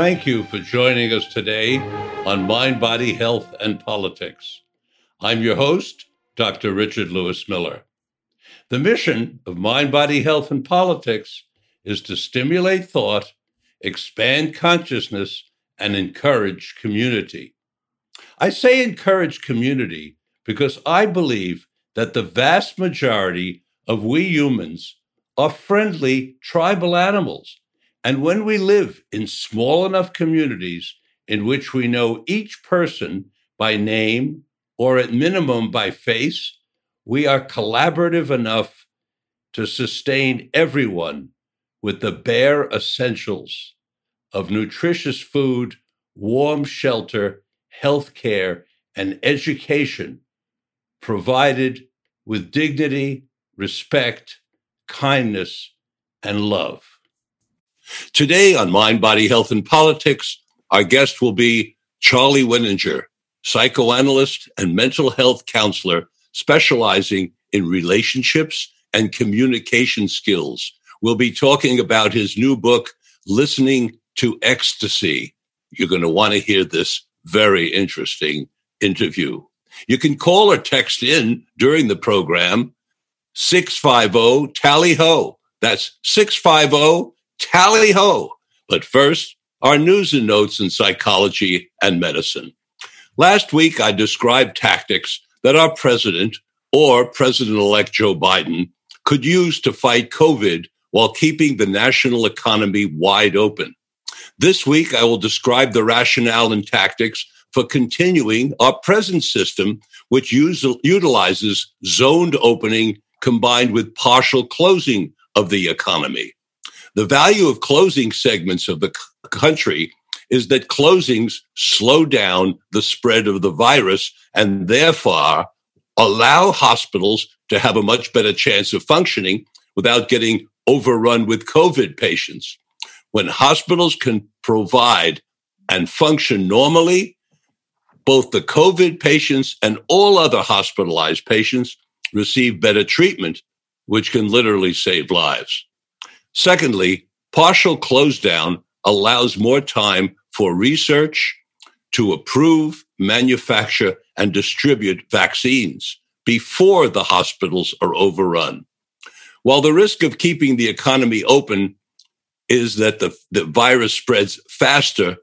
Thank you for joining us today on Mind, Body, Health, and Politics. I'm your host, Dr. Richard Lewis Miller. The mission of Mind, Body, Health, and Politics is to stimulate thought, expand consciousness, and encourage community. I say encourage community because I believe that the vast majority of we humans are friendly tribal animals. And when we live in small enough communities in which we know each person by name or at minimum by face, we are collaborative enough to sustain everyone with the bare essentials of nutritious food, warm shelter, health care, and education provided with dignity, respect, kindness, and love. Today on Mind, Body, Health, and Politics, our guest will be Charlie Wininger, psychoanalyst and mental health counselor specializing in relationships and communication skills. We'll be talking about his new book, Listening to Ecstasy. You're going to want to hear this very interesting interview. You can call or text in during the program 650 Tally Ho. That's 650 Tally Ho. But first, our news and notes in psychology and medicine. Last week, I described tactics that our president or President elect Joe Biden could use to fight COVID while keeping the national economy wide open. This week, I will describe the rationale and tactics for continuing our present system, which use, utilizes zoned opening combined with partial closing of the economy. The value of closing segments of the c- country is that closings slow down the spread of the virus and therefore allow hospitals to have a much better chance of functioning without getting overrun with COVID patients. When hospitals can provide and function normally, both the COVID patients and all other hospitalized patients receive better treatment, which can literally save lives. Secondly, partial close down allows more time for research to approve, manufacture, and distribute vaccines before the hospitals are overrun. While the risk of keeping the economy open is that the, the virus spreads faster,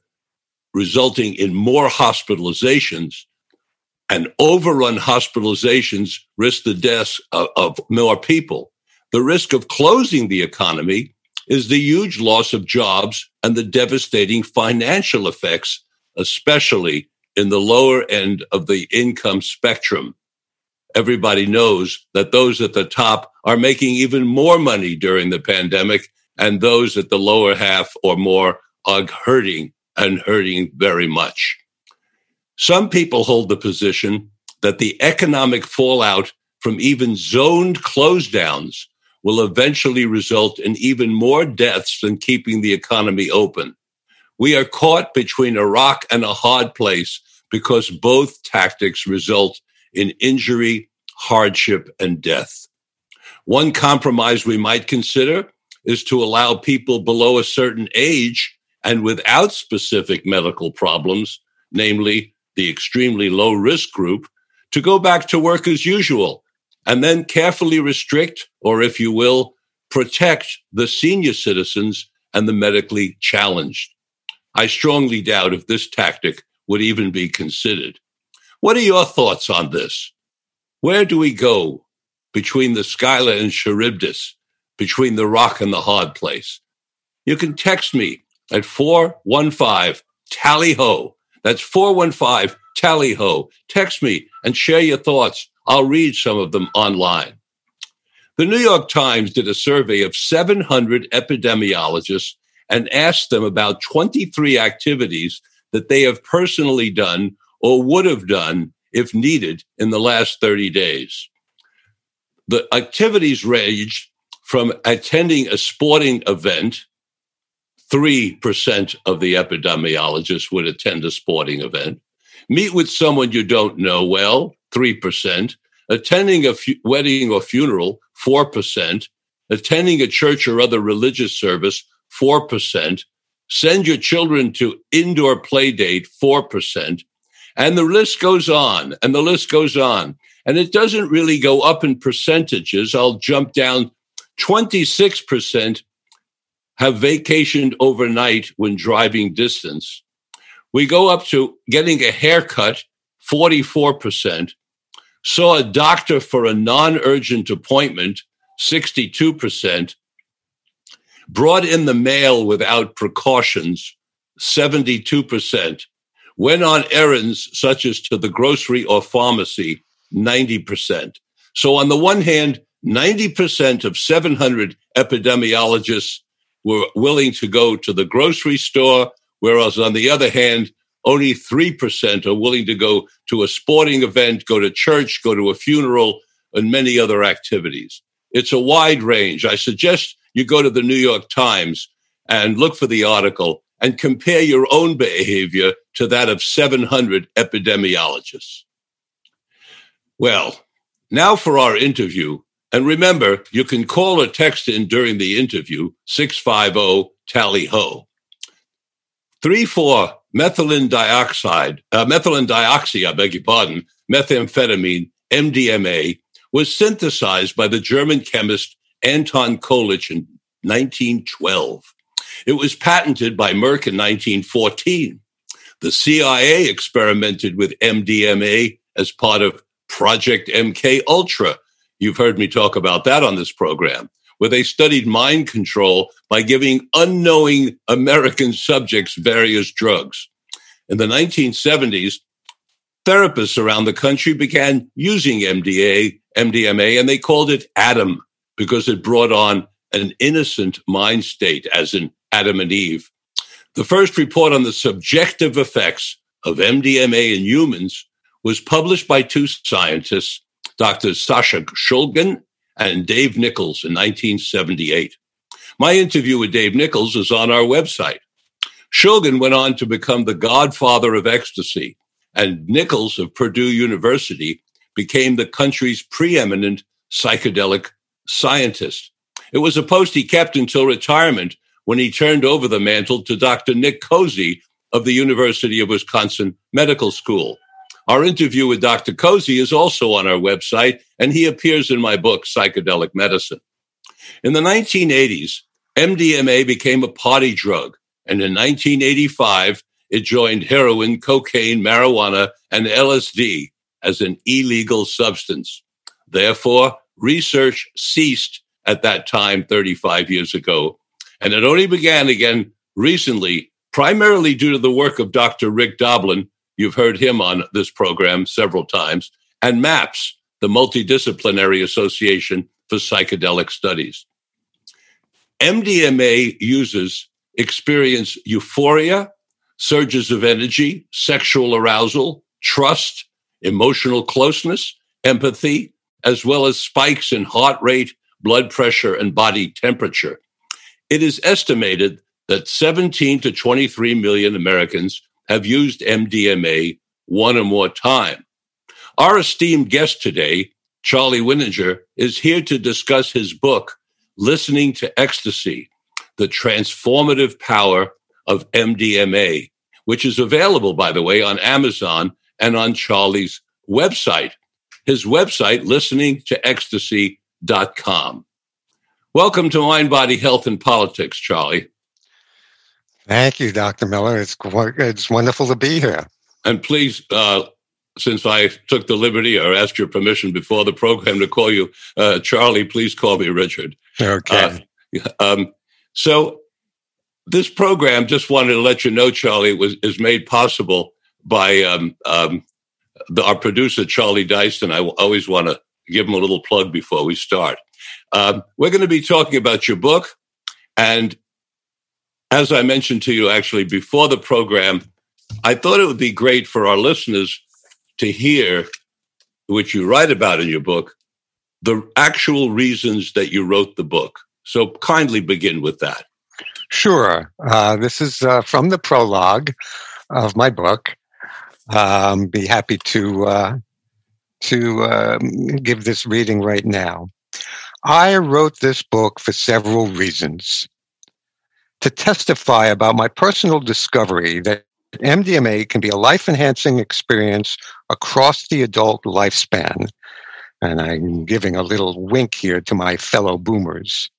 resulting in more hospitalizations, and overrun hospitalizations risk the deaths of, of more people. The risk of closing the economy is the huge loss of jobs and the devastating financial effects, especially in the lower end of the income spectrum. Everybody knows that those at the top are making even more money during the pandemic, and those at the lower half or more are hurting and hurting very much. Some people hold the position that the economic fallout from even zoned close downs will eventually result in even more deaths than keeping the economy open. We are caught between a rock and a hard place because both tactics result in injury, hardship, and death. One compromise we might consider is to allow people below a certain age and without specific medical problems, namely the extremely low risk group, to go back to work as usual and then carefully restrict, or if you will, protect the senior citizens and the medically challenged. I strongly doubt if this tactic would even be considered. What are your thoughts on this? Where do we go between the Scylla and Charybdis, between the rock and the hard place? You can text me at 415 tally ho. That's 415 tally ho. Text me and share your thoughts. I'll read some of them online. The New York Times did a survey of 700 epidemiologists and asked them about 23 activities that they have personally done or would have done if needed in the last 30 days. The activities ranged from attending a sporting event 3% of the epidemiologists would attend a sporting event. Meet with someone you don't know well, 3%. Attending a fu- wedding or funeral, 4%. Attending a church or other religious service, 4%. Send your children to indoor play date, 4%. And the list goes on and the list goes on. And it doesn't really go up in percentages. I'll jump down 26% have vacationed overnight when driving distance. We go up to getting a haircut, 44%. Saw a doctor for a non urgent appointment, 62%. Brought in the mail without precautions, 72%. Went on errands such as to the grocery or pharmacy, 90%. So, on the one hand, 90% of 700 epidemiologists were willing to go to the grocery store, whereas on the other hand, only 3% are willing to go to a sporting event, go to church, go to a funeral, and many other activities. It's a wide range. I suggest you go to the New York Times and look for the article and compare your own behavior to that of 700 epidemiologists. Well, now for our interview and remember, you can call or text in during the interview 650 tally ho. 3,4 methylene dioxide, uh, methylene dioxide, I beg your pardon, methamphetamine, MDMA, was synthesized by the German chemist Anton Köllisch in 1912. It was patented by Merck in 1914. The CIA experimented with MDMA as part of Project MK Ultra, You've heard me talk about that on this program, where they studied mind control by giving unknowing American subjects various drugs. In the 1970s, therapists around the country began using MDA, MDMA, and they called it Adam because it brought on an innocent mind state, as in Adam and Eve. The first report on the subjective effects of MDMA in humans was published by two scientists, Dr. Sasha Shulgin and Dave Nichols in 1978. My interview with Dave Nichols is on our website. Shulgin went on to become the godfather of ecstasy, and Nichols of Purdue University became the country's preeminent psychedelic scientist. It was a post he kept until retirement when he turned over the mantle to Dr. Nick Cozzi of the University of Wisconsin Medical School. Our interview with Dr. Cozzi is also on our website, and he appears in my book, Psychedelic Medicine. In the 1980s, MDMA became a party drug, and in 1985, it joined heroin, cocaine, marijuana, and LSD as an illegal substance. Therefore, research ceased at that time 35 years ago, and it only began again recently, primarily due to the work of Dr. Rick Doblin, You've heard him on this program several times. And MAPS, the Multidisciplinary Association for Psychedelic Studies. MDMA users experience euphoria, surges of energy, sexual arousal, trust, emotional closeness, empathy, as well as spikes in heart rate, blood pressure, and body temperature. It is estimated that 17 to 23 million Americans have used MDMA one or more time. Our esteemed guest today, Charlie Wininger, is here to discuss his book, Listening to Ecstasy, The Transformative Power of MDMA, which is available, by the way, on Amazon and on Charlie's website. His website, listeningtoecstasy.com. Welcome to Mind, Body, Health, and Politics, Charlie. Thank you, Dr. Miller. It's it's wonderful to be here. And please, uh, since I took the liberty or asked your permission before the program to call you uh, Charlie, please call me Richard. Okay. Uh, um, so this program, just wanted to let you know, Charlie, was is made possible by um, um, the, our producer Charlie Dyson. I always want to give him a little plug before we start. Um, we're going to be talking about your book, and as I mentioned to you actually before the program, I thought it would be great for our listeners to hear, which you write about in your book, the actual reasons that you wrote the book. So kindly begin with that. Sure. Uh, this is uh, from the prologue of my book. Um, be happy to uh, to um, give this reading right now. I wrote this book for several reasons. To testify about my personal discovery that MDMA can be a life enhancing experience across the adult lifespan. And I'm giving a little wink here to my fellow boomers.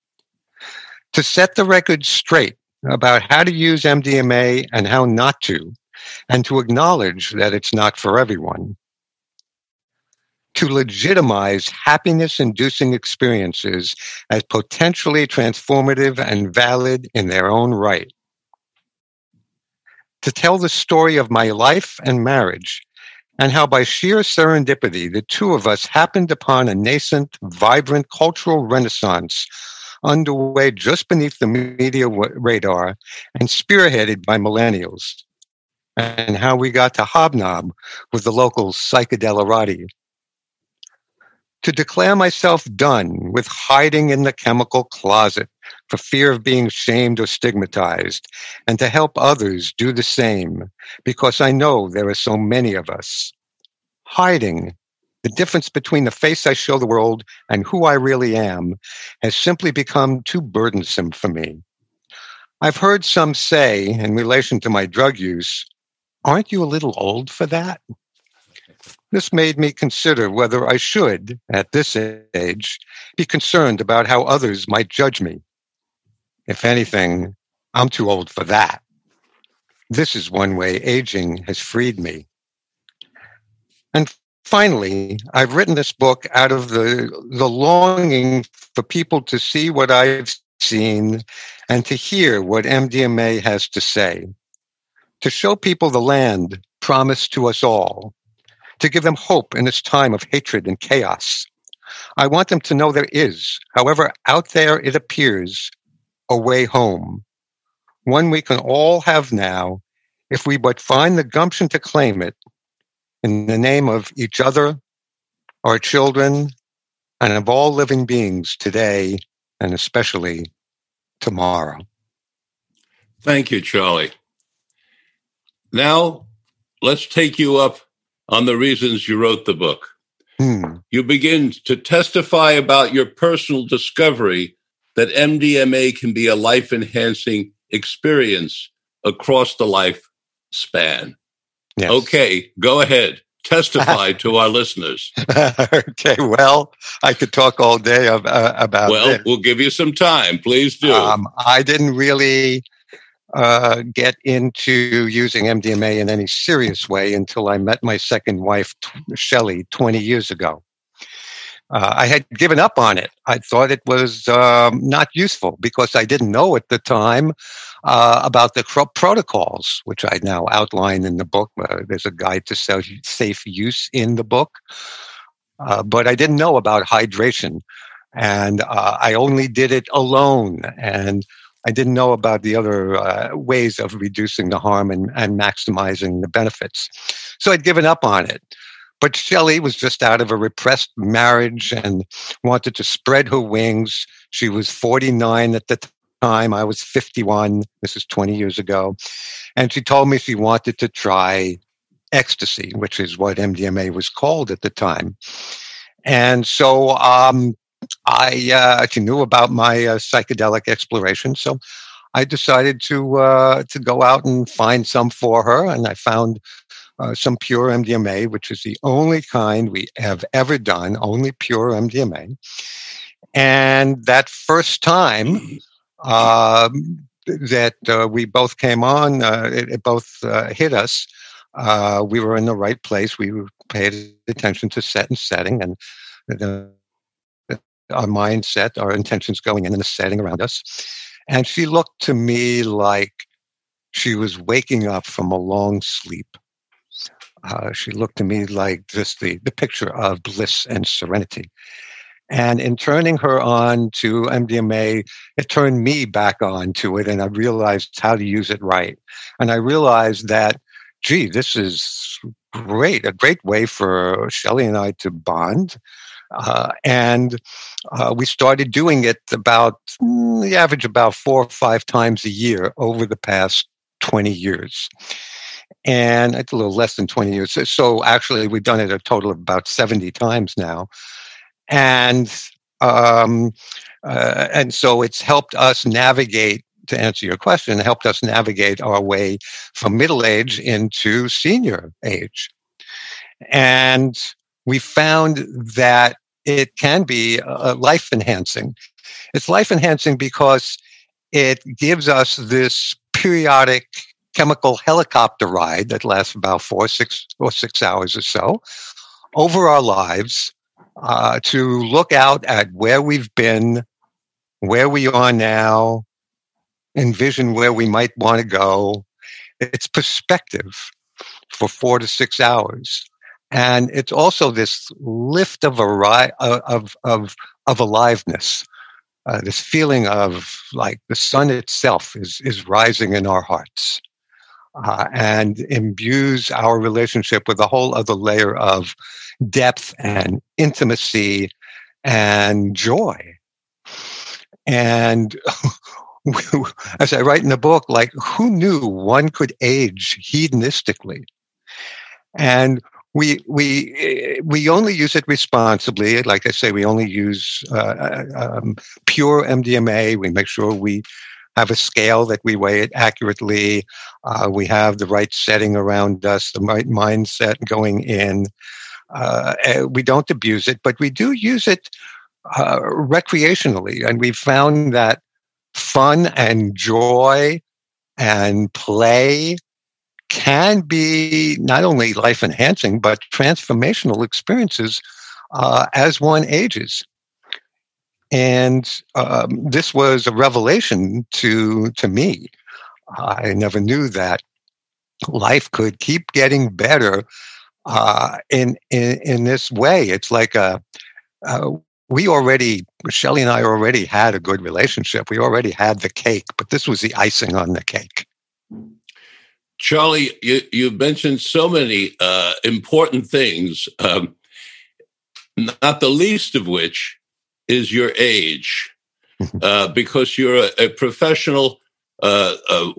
To set the record straight about how to use MDMA and how not to, and to acknowledge that it's not for everyone. To legitimize happiness inducing experiences as potentially transformative and valid in their own right. To tell the story of my life and marriage and how by sheer serendipity the two of us happened upon a nascent, vibrant cultural renaissance underway just beneath the media radar and spearheaded by millennials, and how we got to hobnob with the local psychedelerati to declare myself done with hiding in the chemical closet for fear of being shamed or stigmatized, and to help others do the same, because I know there are so many of us. Hiding, the difference between the face I show the world and who I really am, has simply become too burdensome for me. I've heard some say, in relation to my drug use, aren't you a little old for that? This made me consider whether I should, at this age, be concerned about how others might judge me. If anything, I'm too old for that. This is one way aging has freed me. And finally, I've written this book out of the, the longing for people to see what I've seen and to hear what MDMA has to say. To show people the land promised to us all, to give them hope in this time of hatred and chaos. I want them to know there is, however out there it appears, a way home. One we can all have now if we but find the gumption to claim it in the name of each other, our children, and of all living beings today and especially tomorrow. Thank you, Charlie. Now, let's take you up on the reasons you wrote the book. Hmm. You begin to testify about your personal discovery that MDMA can be a life enhancing experience across the lifespan. Yes. Okay, go ahead. Testify to our listeners. okay, well, I could talk all day of, uh, about Well, this. we'll give you some time. Please do. Um, I didn't really uh, get into using MDMA in any serious way until I met my second wife, Shelley, 20 years ago. Uh, I had given up on it. I thought it was um, not useful because I didn't know at the time uh, about the protocols, which I now outline in the book. Uh, there's a guide to safe use in the book. Uh, but I didn't know about hydration. And uh, I only did it alone. And I didn't know about the other uh, ways of reducing the harm and, and maximizing the benefits. So I'd given up on it. But Shelley was just out of a repressed marriage and wanted to spread her wings. She was 49 at the time. I was 51. This is 20 years ago. And she told me she wanted to try ecstasy, which is what MDMA was called at the time. And so um, I uh, she knew about my uh, psychedelic exploration, so I decided to uh, to go out and find some for her, and I found uh, some pure MDMA, which is the only kind we have ever done, only pure MDMA. And that first time um, that uh, we both came on, uh, it, it, both hit us. we were in the right place. We paid attention to set and setting, and the our mindset, our intentions going in and the setting around us. And she looked to me like she was waking up from a long sleep. Uh, she looked to me like just the, the picture of bliss and serenity. And in turning her on to MDMA, it turned me back on to it, and I realized how to use it right. And I realized that, gee, this is great, a great way for Shelley and I to bond. Uh, and uh, we started doing it about mm, the average about four or five times a year over the past 20 years. And it's a little less than 20 years. So actually, we've done it a total of about 70 times now. And um, uh, and so it's helped us navigate to answer your question, helped us navigate our way from middle age into senior age. And we found that it can be uh, life enhancing. It's life enhancing because it gives us this periodic chemical helicopter ride that lasts about four, six or six hours or so over our lives uh, to look out at where we've been, where we are now, envision where we might want to go. It's perspective for four to six hours. And it's also this lift of, a, of, of, of aliveness, uh, this feeling of like the sun itself is, is rising in our hearts. Uh, and imbues our relationship with a whole other layer of depth and intimacy and joy. And as I write in the book, like who knew one could age hedonistically? And we we we only use it responsibly. Like I say, we only use uh, um, pure MDMA. We make sure we have a scale that we weigh it accurately. Uh, we have the right setting around us, the right mindset going in. Uh, eh, we don't abuse it, but we do use it uh, recreationally, and we found that fun and joy and play can be not only life enhancing but transformational experiences uh, as one ages and um, this was a revelation to to me i never knew that life could keep getting better uh, in, in in this way it's like a, a we already, Shelley and I already had a good relationship. We already had the cake, but this was the icing on the cake. Charlie, you, you mentioned so many uh, important things, um, not the least of which is your age, uh, because you're a, a professional, uh, uh,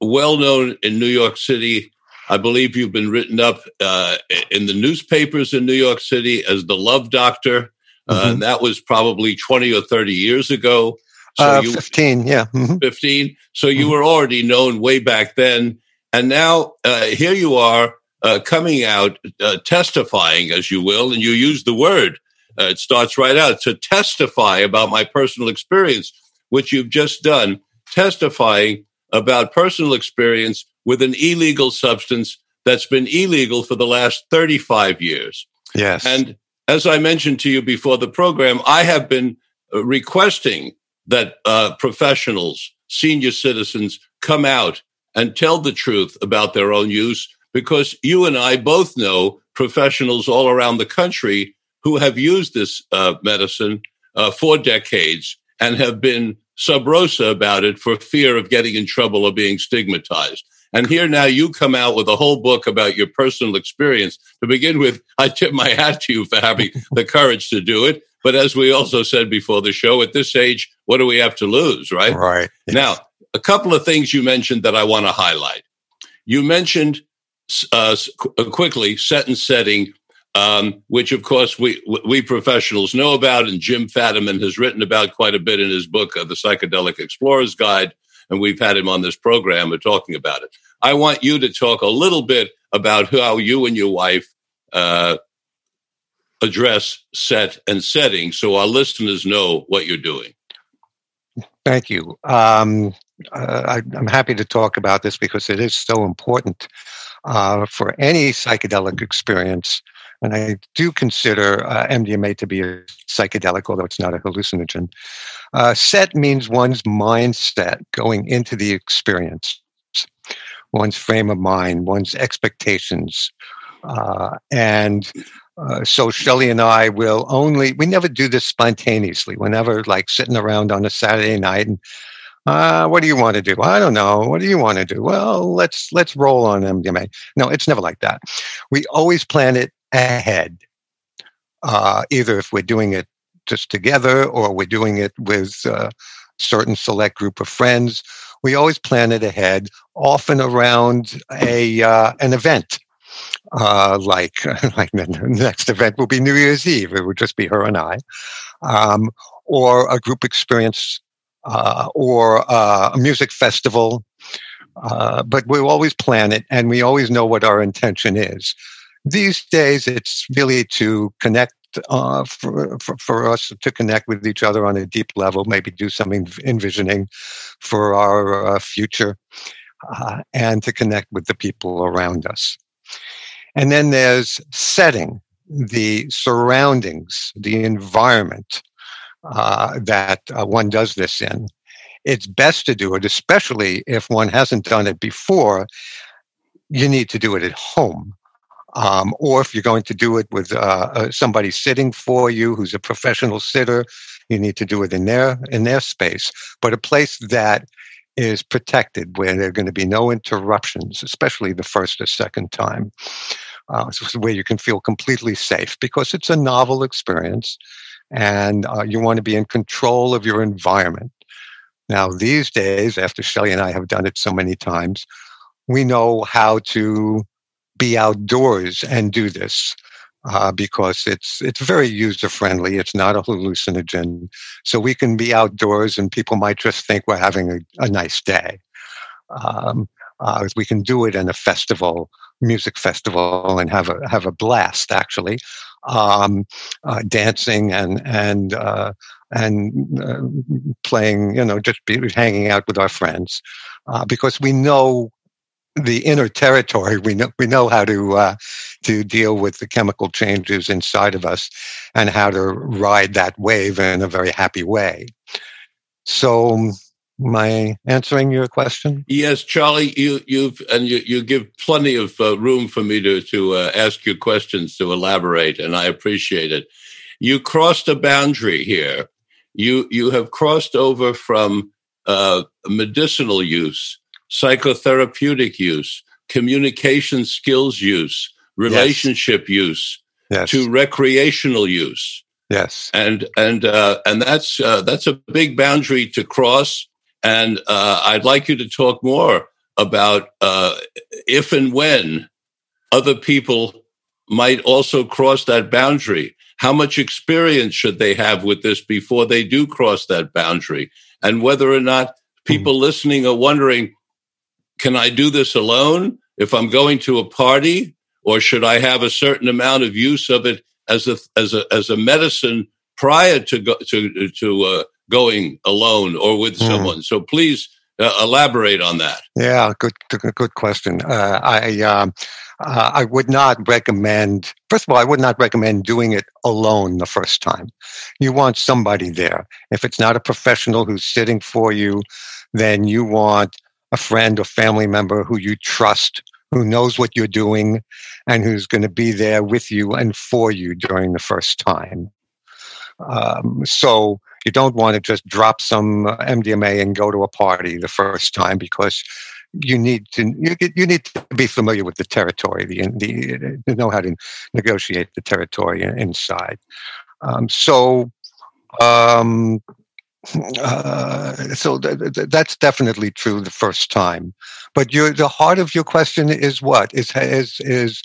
well known in New York City. I believe you've been written up uh, in the newspapers in New York City as the love doctor. Uh, mm-hmm. and that was probably 20 or 30 years ago. So uh, you, 15, yeah. Mm-hmm. 15. So you mm-hmm. were already known way back then. And now uh, here you are uh, coming out, uh, testifying, as you will, and you use the word. Uh, it starts right out to testify about my personal experience, which you've just done, testifying about personal experience with an illegal substance that's been illegal for the last 35 years. Yes. And as I mentioned to you before the program, I have been uh, requesting that uh, professionals, senior citizens, come out and tell the truth about their own use because you and I both know professionals all around the country who have used this uh, medicine uh, for decades and have been sub rosa about it for fear of getting in trouble or being stigmatized. And here now you come out with a whole book about your personal experience. To begin with, I tip my hat to you for having the courage to do it. But as we also said before the show, at this age, what do we have to lose, right? Right. Yes. Now, a couple of things you mentioned that I want to highlight. You mentioned uh, uh, quickly set and setting, um, which of course we we professionals know about, and Jim Fadiman has written about quite a bit in his book, uh, The Psychedelic Explorer's Guide and we've had him on this program and talking about it. I want you to talk a little bit about how you and your wife uh, address set and setting so our listeners know what you're doing. Thank you. Um, uh, I, am happy to talk about this because it is so important uh, for any psychedelic experience. And I do consider uh, MDMA to be a psychedelic, although it's not a hallucinogen. Uh, set means one's mindset going into the experience, one's frame of mind, one's expectations. Uh, and uh, so Shelley and I will only, we never do this spontaneously. We're never like sitting around on a Saturday night and, uh, what do you want to do? I don't know. What do you want to do? Well, let's, let's roll on MDMA. No, it's never like that. We always plan it ahead. Uh, either if we're doing it just together or we're doing it with a certain select group of friends. We always plan it ahead, often around a uh, an event. Uh, like like the next event will be New Year's Eve. It would just be her and I, um, or a group experience uh, or uh, a music festival. Uh, but we always plan it and we always know what our intention is. These days, it's really to connect uh, for, for, for, us to connect with each other on a deep level, maybe do some envisioning for our uh, future, uh, and to connect with the people around us. And then there's setting the surroundings, the environment uh, that uh, one does this in. It's best to do it, especially if one hasn't done it before. You need to do it at home. Um, or if you're going to do it with uh, uh, somebody sitting for you who's a professional sitter, you need to do it in their in their space. But a place that is protected, where there are going to be no interruptions, especially the first or second time, uh, where you can feel completely safe because it's a novel experience, and uh, you want to be in control of your environment. Now, these days, after Shelley and I have done it so many times, we know how to be outdoors and do this uh, because it's it's very user friendly. It's not a hallucinogen, so we can be outdoors, and people might just think we're having a, a nice day. Um, uh, we can do it in a festival, music festival, and have a have a blast. Actually, um, uh, dancing and and uh, and uh, playing, you know, just be, hanging out with our friends, uh, because we know the inner territory. We know we know how to uh, to deal with the chemical changes inside of us, and how to ride that wave in a very happy way. So, am I answering your question? Yes, Charlie. You you've and you, you give plenty of uh, room for me to to uh, ask you questions to elaborate, and I appreciate it. You crossed a boundary here. You you have crossed over from uh, medicinal use psychotherapeutic use, communication skills use, relationship yes. use, yes. to recreational use. Yes, and and uh, and that's uh, that's a big boundary to cross. And uh, I'd like you to talk more about uh, if and when other people might also cross that boundary. How much experience should they have with this before they do cross that boundary? And whether or not people mm-hmm. listening are wondering, can I do this alone if I'm going to a party, or should I have a certain amount of use of it as a as a as a medicine prior to go, to to uh, going alone or with mm. someone? So please uh, elaborate on that. Yeah, good good question. Uh, I. Um, uh, I would not recommend, first of all, I would not recommend doing it alone the first time. You want somebody there. If it's not a professional who's sitting for you, then you want a friend or family member who you trust, who knows what you're doing, and who's going to be there with you and for you during the first time. Um, so you don't want to just drop some MDMA and go to a party the first time because you need to you, you need to be familiar with the territory, the, the to know how to negotiate the territory inside. Um, so um, uh, so th- th- that's definitely true the first time. But your the heart of your question is what is is is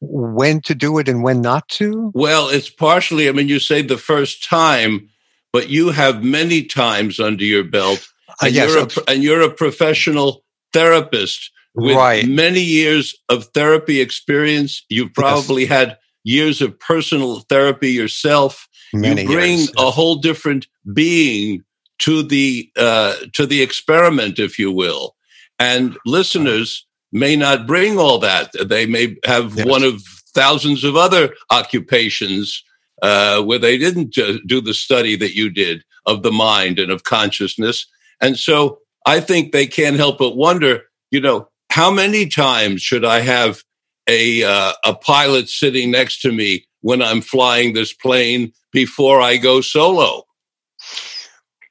when to do it and when not to. Well, it's partially. I mean, you say the first time, but you have many times under your belt, uh, and, uh, yes, you're, a, and you're a professional therapist with right. many years of therapy experience. You've probably yes. had years of personal therapy yourself. Many you bring years. a whole different being to the uh, to the experiment, if you will. And listeners may not bring all that. They may have yes. one of thousands of other occupations uh, where they didn't do the study that you did of the mind and of consciousness. And so I think they can't help but wonder, you know, how many times should I have a uh, a pilot sitting next to me when I'm flying this plane before I go solo?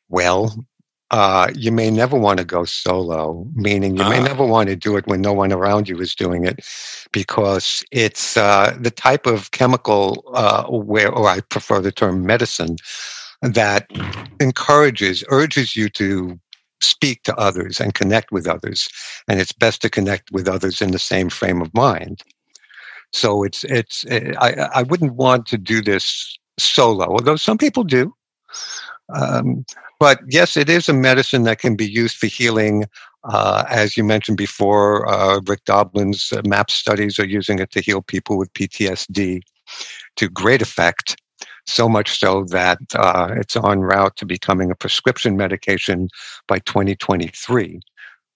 Well, uh, you may never want to go solo, meaning you may ah. never want to do it when no one around you is doing it, because it's uh, the type of chemical uh, where, or I prefer the term medicine, that encourages, urges you to speak to others and connect with others, and it's best to connect with others in the same frame of mind. So it's it's I, I wouldn't want to do this solo, although some people do. Um, but yes, it is a medicine that can be used for healing. Uh, as you mentioned before, uh, Rick Doblin's uh, MAP studies are using it to heal people with PTSD to great effect. So much so that uh, it's on route to becoming a prescription medication by 2023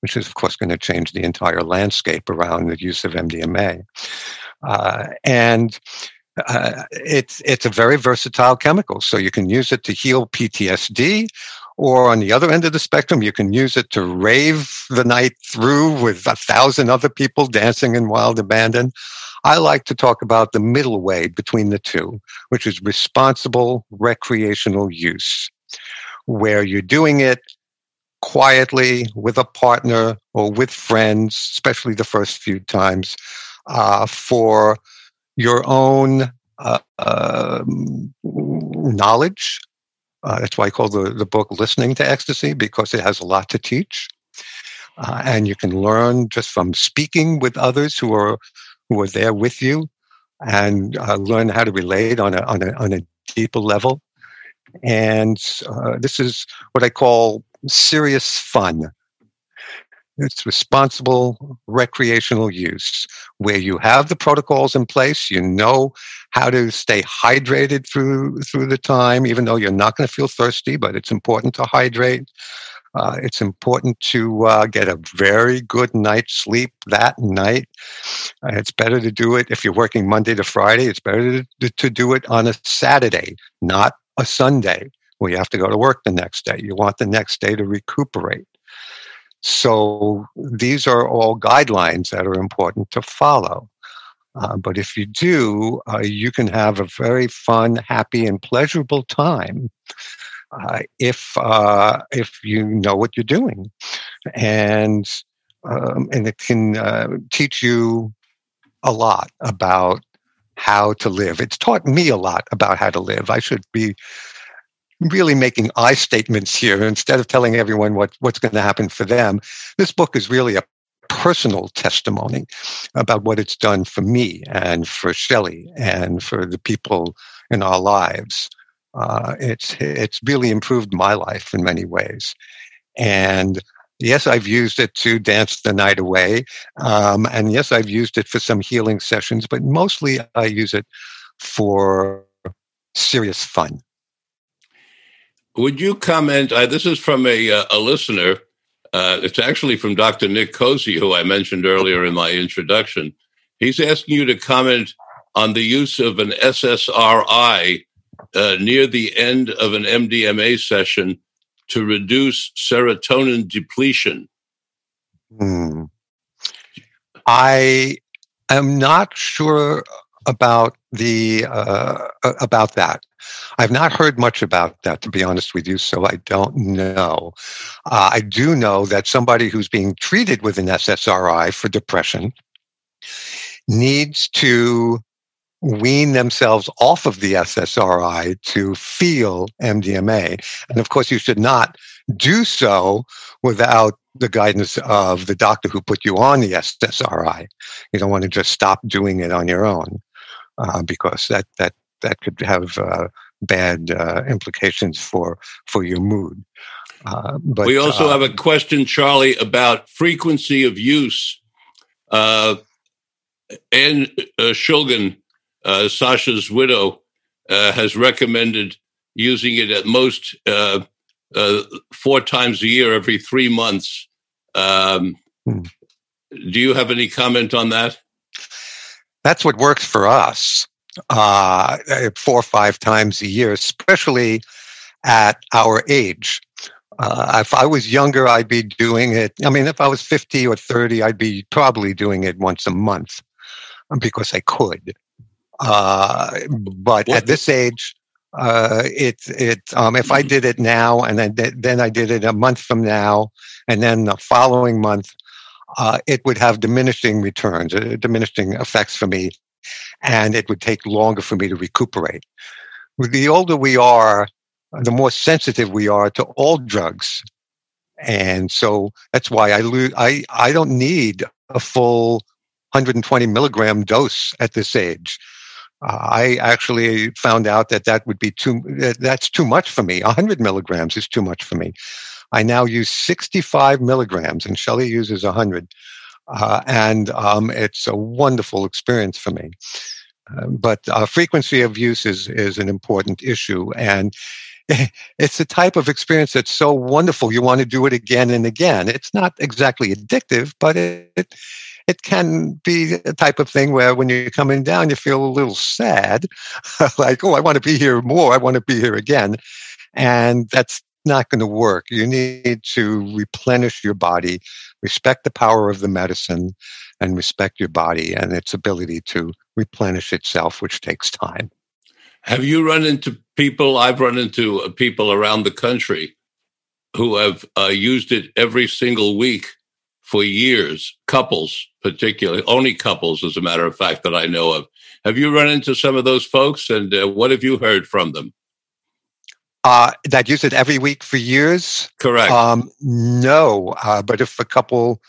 which is, of course, going to change the entire landscape around the use of MDMA. Uh, and uh, it's it's a very versatile chemical, so you can use it to heal PTSD, or on the other end of the spectrum, you can use it to rave the night through with a thousand other people dancing in wild abandon. I like to talk about the middle way between the two, which is responsible recreational use, where you're doing it quietly with a partner or with friends, especially the first few times, uh, for your own uh, uh, knowledge. Uh, that's why I call the, the book Listening to Ecstasy, because it has a lot to teach. Uh, and you can learn just from speaking with others who are who are there with you and uh, learn how to relate on a, on a, on a deeper level. And this is what I call serious fun. It's responsible recreational use where you have the protocols in place. You know how to stay hydrated through through the time, even though you're not going to feel thirsty. But it's important to hydrate. Uh, it's important to uh, get a very good night's sleep that night. Uh, it's better to do it if you're working Monday to Friday. It's better to, to do it on a Saturday, not a Sunday well, you have to go to work the next day. You want the next day to recuperate. So these are all guidelines that are important to follow. Uh, but if you do, uh, you can have a very fun, happy, and pleasurable time uh, if uh, if you know what you're doing, and um, and it can uh, teach you a lot about how to live. It's taught me a lot about how to live. I should be really making I statements here instead of telling everyone what, what's going to happen for them. This book is really a personal testimony about what it's done for me and for Shelley and for the people in our lives. Uh, it's it's really improved my life in many ways, and yes, I've used it to dance the night away, um, and yes, I've used it for some healing sessions, but mostly I use it for serious fun. Would you comment? Uh, this is from a, uh, a listener. Uh, it's actually from Dr. Nick Cozzi, who I mentioned earlier in my introduction. He's asking you to comment on the use of an SSRI uh, near the end of an MDMA session to reduce serotonin depletion. Hmm. I am not sure about the uh, about that. I've not heard much about that, to be honest with you, so I don't know. Uh, I do know that somebody who's being treated with an SSRI for depression needs to wean themselves off of the SSRI to feel MDMA. And of course, you should not do so without the guidance of the doctor who put you on the SSRI. You don't want to just stop doing it on your own because that that that could have uh, bad uh, implications for for your mood. Uh, but we also have a question, Charlie, about frequency of use. Uh, Ann uh, Shulgin, uh, Sasha's widow, has recommended using it at most four times a year, every three months. Um, hmm. Do you have any comment on that? That's what works for us uh, four or five times a year, especially at our age. Uh, if I was younger, I'd be doing it. I mean, if I was 50 or 30, I'd be probably doing it once a month because I could. Uh, but what? at this age, uh, it it um, if I did it now and then then I did it a month from now and then the following month, uh, it would have diminishing returns, uh, diminishing effects for me and it would take longer for me to recuperate. The older we are, the more sensitive we are to all drugs. And so that's why I lose, I, I don't need a full 120 milligram dose at this age. Uh, I actually found out that that would be too, that's too much for me. 100 milligrams is too much for me. I now use 65 milligrams, and Shelley uses 100. Uh, and um, it's a wonderful experience for me. Uh, but uh, frequency of use is, is an important issue. And it's a type of experience that's so wonderful. You want to do it again and again. It's not exactly addictive, but it, it can be a type of thing where when you're coming down, you feel a little sad, like, oh, I want to be here more. I want to be here again. And that's not going to work. You need to replenish your body, respect the power of the medicine, and respect your body and its ability to replenish itself, which takes time. Have you run into people? I've run into uh, people around the country who have uh, used it every single week for years, couples particularly, only couples, as a matter of fact, that I know of. Have you run into some of those folks, and uh, what have you heard from them? Uh, that use it every week for years? Correct. Um, no, uh, but if a couple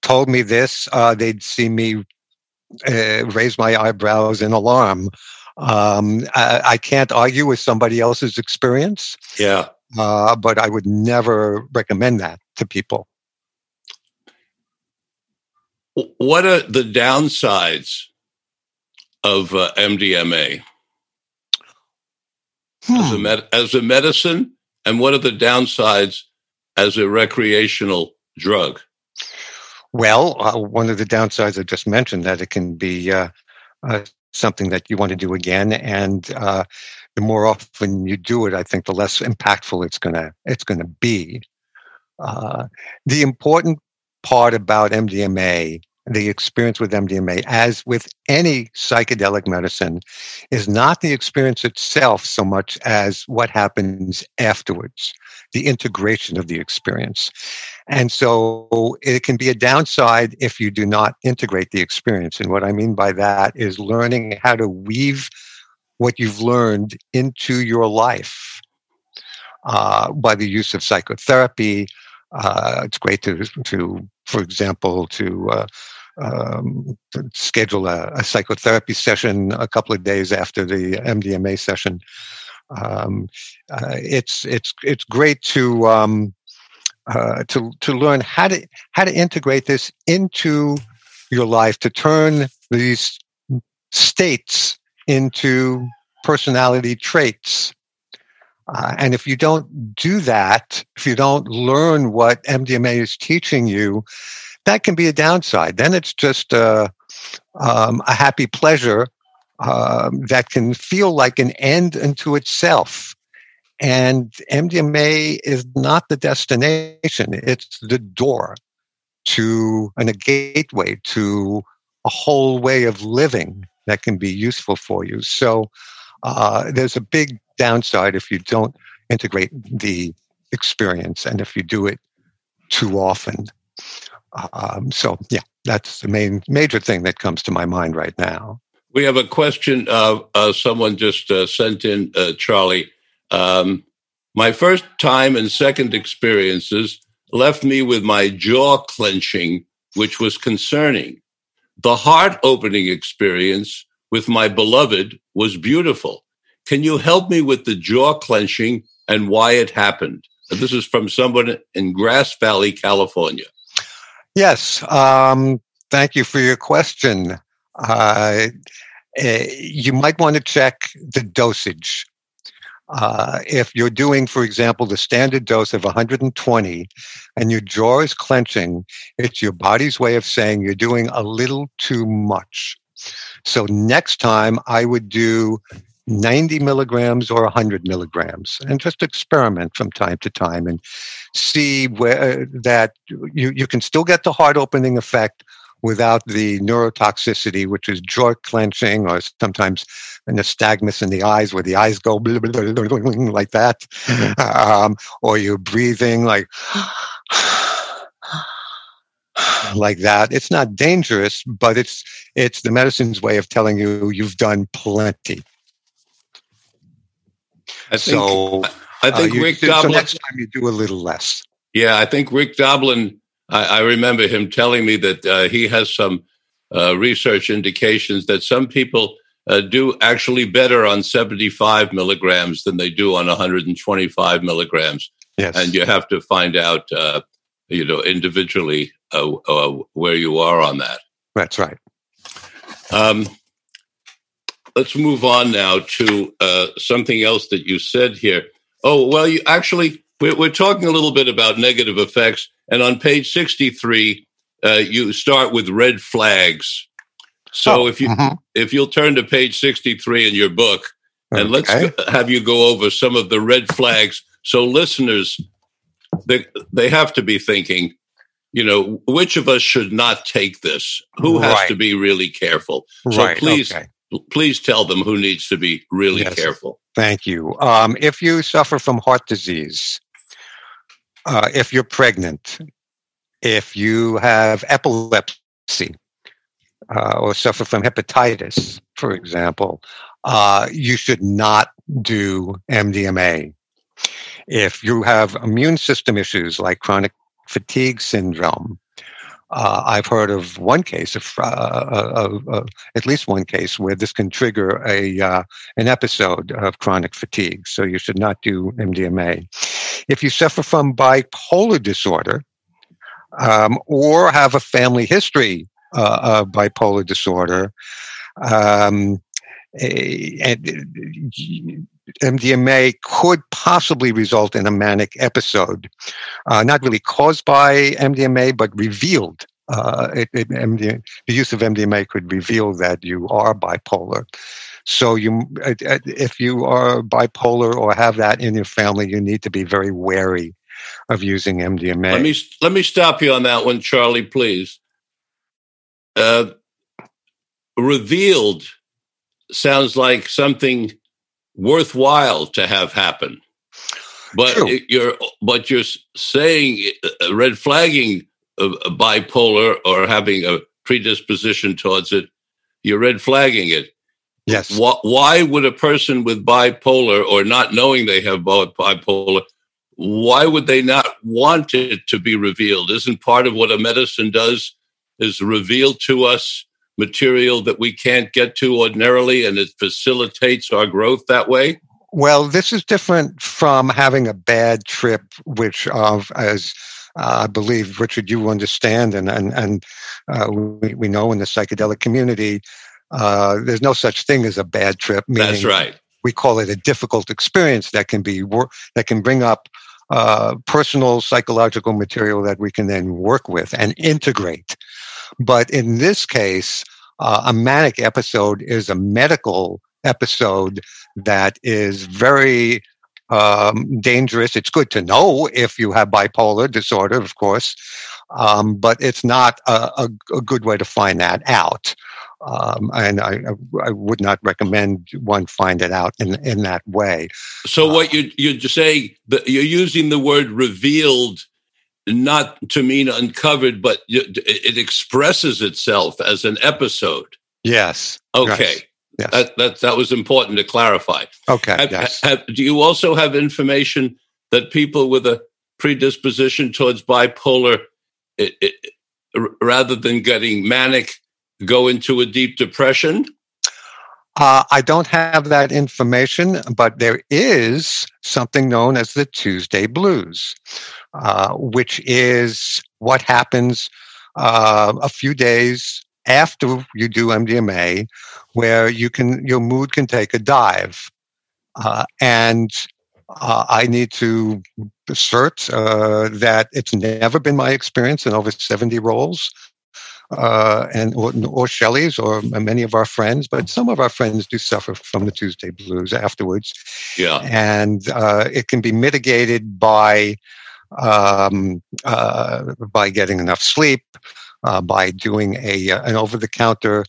told me this, uh, they'd see me uh, raise my eyebrows in alarm. Um, I, I, can't argue with somebody else's experience. Yeah. Uh, but I would never recommend that to people. What are the downsides of uh, MDMA hmm. as, a hmm. med- as a medicine, and what are the downsides as a recreational drug? Well, uh, one of the downsides I just mentioned that it can be uh, uh, something that you want to do again, and uh, the more often you do it, I think the less impactful it's gonna it's gonna be. Uh, the important part about MDMA, the experience with MDMA, as with any psychedelic medicine, is not the experience itself so much as what happens afterwards, the integration of the experience. And so it can be a downside if you do not integrate the experience. And what I mean by that is learning how to weave what you've learned into your life uh, by the use of psychotherapy. Uh, it's great to, to for example, to, uh, um, to schedule a, a, psychotherapy session a couple of days after the MDMA session. Um, uh, it's it's it's great to um, uh, to to learn how to how to integrate this into your life to turn these states into personality traits uh, and if you don't do that, if you don't learn what MDMA is teaching you, that can be a downside. Then it's just a, um, a happy pleasure um, that can feel like an end unto itself. And MDMA is not the destination, it's the door to and a gateway to a whole way of living that can be useful for you. So uh, there's a big downside if you don't integrate the experience and if you do it too often. Um, so, yeah, that's the main major thing that comes to my mind right now. We have a question. Uh, uh, someone just uh, sent in, uh, Charlie. Um, my first time and second experiences left me with my jaw clenching, which was concerning. The heart opening experience with my beloved was beautiful. Can you help me with the jaw clenching and why it happened? This is from someone in Grass Valley, California. Yes. Um, thank you for your question. Uh, eh, you might want to check the dosage. Uh, if you're doing, for example, the standard dose of 120 and your jaw is clenching, it's your body's way of saying you're doing a little too much. So next time I would do 90 milligrams or 100 milligrams and just experiment from time to time and see where that you, you can still get the heart opening effect without the neurotoxicity, which is jaw clenching or sometimes nystagmus in the eyes where the eyes go blah, blah, blah, like that. Mm-hmm. Um, or you're breathing like like that. It's not dangerous, but it's it's the medicine's way of telling you you've done plenty. I think, so I think uh, Rick do, Doblin. So next time you do a little less. Yeah, I think Rick Doblin. I, I remember him telling me that uh, he has some uh, research indications that some people uh, do actually better on 75 milligrams than they do on 125 milligrams. Yes. And you have to find out, uh, you know, individually uh, uh, where you are on that. That's right. Um, let's move on now to uh, something else that you said here. Oh, well, you actually, we're, we're talking a little bit about negative effects. And on page 63, uh, you start with red flags. So Oh, if you mhm. if you'll turn to page 63 in your book and let's go- have you go over some of the red flags so listeners they they have to be thinking you know which of us should not take this who has Right. to be really careful so right. please okay. Please tell them who needs to be really Yes. careful Thank you. Um, if you suffer from heart disease, uh, if you're pregnant, if you have epilepsy, uh, or suffer from hepatitis, for example, uh, you should not do MDMA. If you have immune system issues like chronic fatigue syndrome, uh, I've heard of one case, of, uh, uh, uh, at least one case, where this can trigger a uh, an episode of chronic fatigue. So you should not do MDMA. If you suffer from bipolar disorder um, or have a family history uh, of bipolar disorder, um, and MDMA could possibly result in a manic episode, uh, not really caused by MDMA, but revealed. Uh, it, it, MD, the use of MDMA could reveal that you are bipolar. So you, if you are bipolar or have that in your family, you need to be very wary of using MDMA. let me let me stop you on that one charlie please uh, revealed sounds like something worthwhile to have happen but True. you're but you're saying uh, uh, red flagging a, a bipolar or having a predisposition towards it you're red flagging it yes. why, why would a person with bipolar or not knowing they have bipolar why would they not want it to be revealed isn't part of what a medicine does is reveal to us material that we can't get to ordinarily and it facilitates our growth that way Well, this is different from having a bad trip, which, of as uh, I believe, Richard, you understand, and and and uh, we, we know in the psychedelic community, uh, there's no such thing as a bad trip. that's right We call it a difficult experience that can be wor- that can bring up uh, personal psychological material that we can then work with and integrate. But in this case, uh, a manic episode is a medical episode that is very um, dangerous. It's good to know if you have bipolar disorder, of course, um, but it's not a, a, a good way to find that out. Um, and I, I would not recommend one find it out in, in that way. so Uh, what you you say that you're using the word revealed not to mean uncovered but it expresses itself as an episode Yes. okay Yes. Yes. that, that that was important to clarify okay. Have- yes. have- do you also have information that people with a predisposition towards bipolar, it, it, rather than getting manic, go into a deep depression? Uh, I don't have that information, but there is something known as the Tuesday Blues, uh, which is what happens uh, a few days after you do MDMA, where you can your mood can take a dive, uh, and uh, I need to assert uh, that it's never been my experience in over seventy rolls uh, and or, or Shelley's or many of our friends, but some of our friends do suffer from the Tuesday blues afterwards, Yeah. and uh, it can be mitigated by um, uh, by getting enough sleep, uh, by doing a uh, an over the counter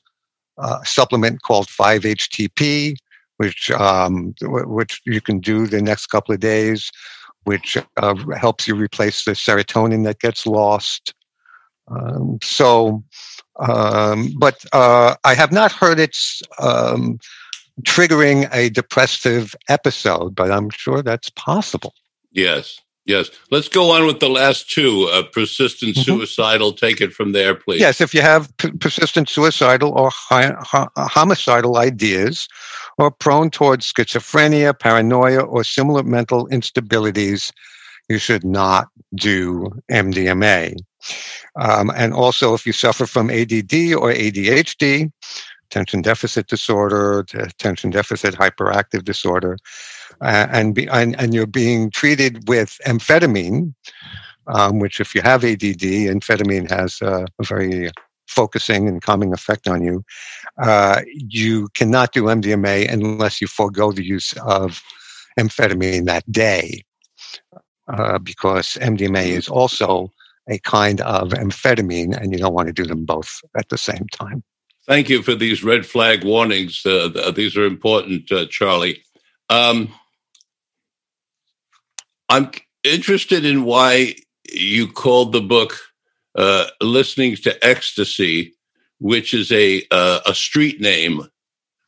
uh, supplement called 5-HTP, which um, which you can do the next couple of days, which uh, helps you replace the serotonin that gets lost. Um, so, um, but uh, I have not heard it's um, triggering a depressive episode, but I'm sure that's possible. Yes. Yes. Let's go on with the last two. Uh, persistent mm-hmm. suicidal. Take it from there, please. Yes. If you have p- persistent suicidal or hi- hi- homicidal ideas, or prone towards schizophrenia, paranoia, or similar mental instabilities, you should not do MDMA. Um, and also, if you suffer from ADD or ADHD, attention deficit disorder, attention deficit hyperactive disorder, uh, and, be, and, and you're being treated with amphetamine, um, which if you have ADD, amphetamine has uh, a very focusing and calming effect on you. Uh, you cannot do MDMA unless you forego the use of amphetamine that day, uh, because MDMA is also a kind of amphetamine, and you don't want to do them both at the same time. Thank you for these red flag warnings. Uh, these are important, uh, Charlie. Um, I'm interested in why you called the book uh, "Listening to Ecstasy," which is a uh, a street name,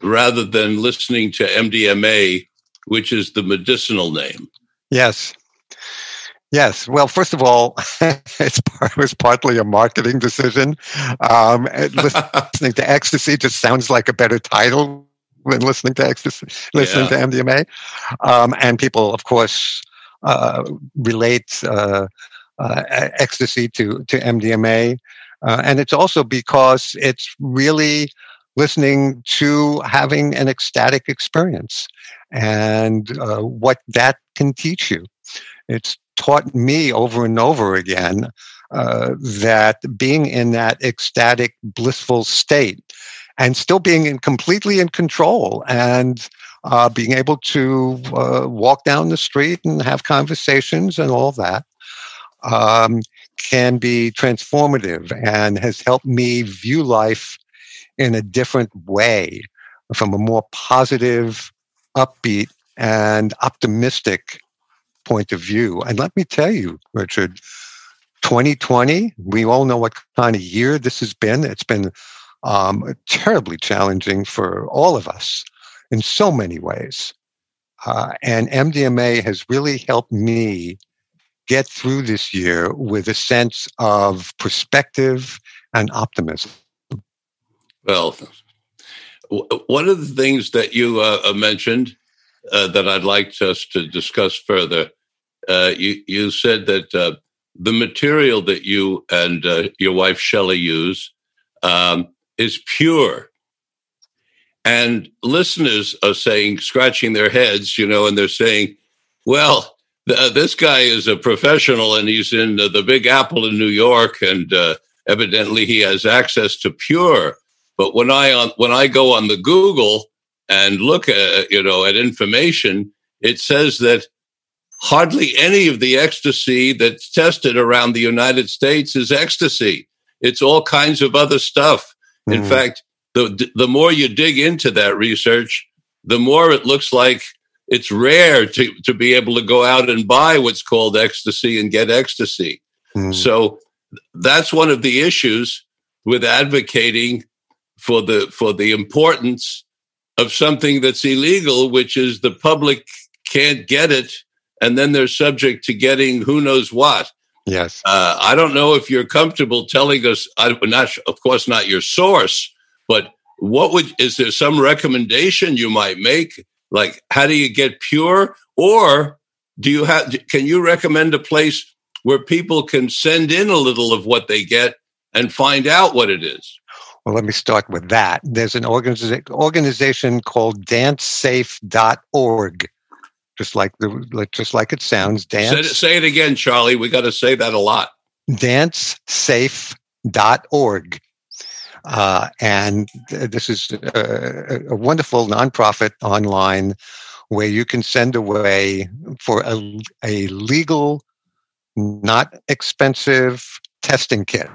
rather than listening to MDMA, which is the medicinal name. Yes. Yes. Well, first of all, it's part, it was partly a marketing decision. Um, listening to ecstasy just sounds like a better title than listening to ecstasy, listening yeah. to MDMA. Um, and people, of course, uh, relate uh, uh, ecstasy to to MDMA, uh, and it's also because it's really listening to having an ecstatic experience and uh, what that can teach you. It's taught me over and over again uh, that being in that ecstatic, blissful state and still being in, completely in control and uh, being able to uh, walk down the street and have conversations and all that um, can be transformative and has helped me view life in a different way from a more positive, upbeat, and optimistic point of view. And let me tell you, Richard, 2020, we all know what kind of year this has been. It's been um, terribly challenging for all of us in so many ways. Uh, and MDMA has really helped me get through this year with a sense of perspective and optimism. Well, one of the things that you uh, uh, mentioned uh, that I'd like us to discuss further, uh, you, you said that uh, the material that you and uh, your wife Shelley use um, is pure. And listeners are saying, scratching their heads, you know, and they're saying, well, th- this guy is a professional and he's in the Big Apple in New York, and uh, evidently he has access to pure. But when I on when I go on the Google and look at you know at information, it says that hardly any of the ecstasy that's tested around the United States is ecstasy. It's all kinds of other stuff. Mm. In hmm. fact, the the more you dig into that research, the more it looks like it's rare to, to be able to go out and buy what's called ecstasy and get ecstasy. Mm. So that's one of the issues with advocating for the for the importance of something that's illegal, which is the public can't get it, and then they're subject to getting who knows what. Yes. Uh, I don't know if you're comfortable telling us. I, not, of course, not your source, but what would is there some recommendation you might make? Like, how do you get pure, or do you have? Can you recommend a place where people can send in a little of what they get and find out what it is? Well, let me start with that. There's an organiza- organization called dancesafe.org. Just like the just like it sounds, dance. Say it, say it again, Charlie. We got to say that a lot. Dancesafe.org. Uh, and this is a, a, wonderful nonprofit online where you can send away for a, a legal, not expensive testing kit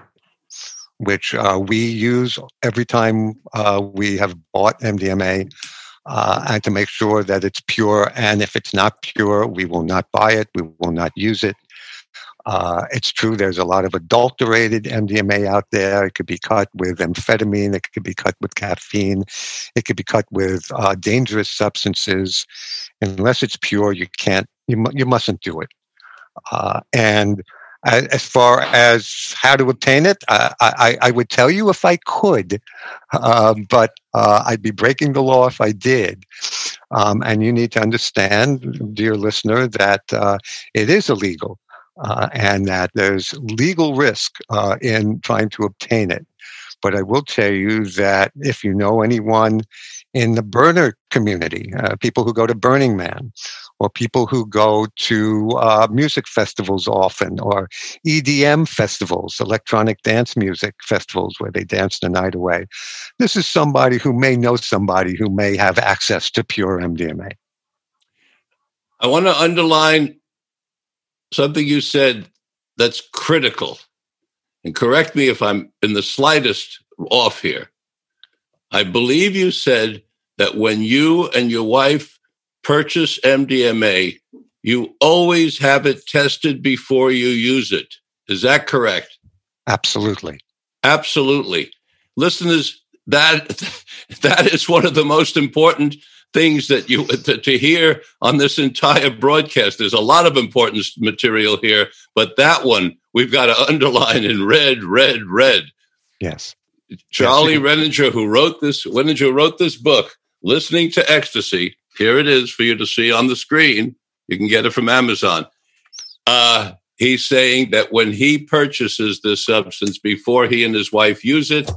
which uh, we use every time uh, we have bought MDMA, uh, and to make sure that it's pure. And if it's not pure, we will not buy it, we will not use it. Uh, it's true, there's a lot of adulterated MDMA out there. It could be cut with amphetamine, it could be cut with caffeine, it could be cut with uh, dangerous substances. Unless it's pure, you can't, you, you mustn't do it. Uh, and as far as how to obtain it, I, I, I would tell you if I could, uh, but uh, I'd be breaking the law if I did. Um, and you need to understand, dear listener, that uh, it is illegal uh, and that there's legal risk uh, in trying to obtain it. But I will tell you that if you know anyone in the burner community, uh, people who go to Burning Man, or people who go to uh, music festivals often, or EDM festivals, electronic dance music festivals where they dance the night away. This is somebody who may know somebody who may have access to pure MDMA. I want to underline something you said that's critical. And correct me if I'm in the slightest off here. I believe you said that when you and your wife purchase MDMA, you always have it tested before you use it. Is that correct? Absolutely. Absolutely. Listeners, that that is one of the most important things that you to, to, hear on this entire broadcast. There's a lot of important material here, but that one we've got to underline in red, red, red. Yes. Charlie yes. Wininger, who wrote this, Wininger wrote this book, Listening to Ecstasy, here it is for you to see on the screen. You can get it from Amazon. Uh, he's saying that when he purchases this substance before he and his wife use it,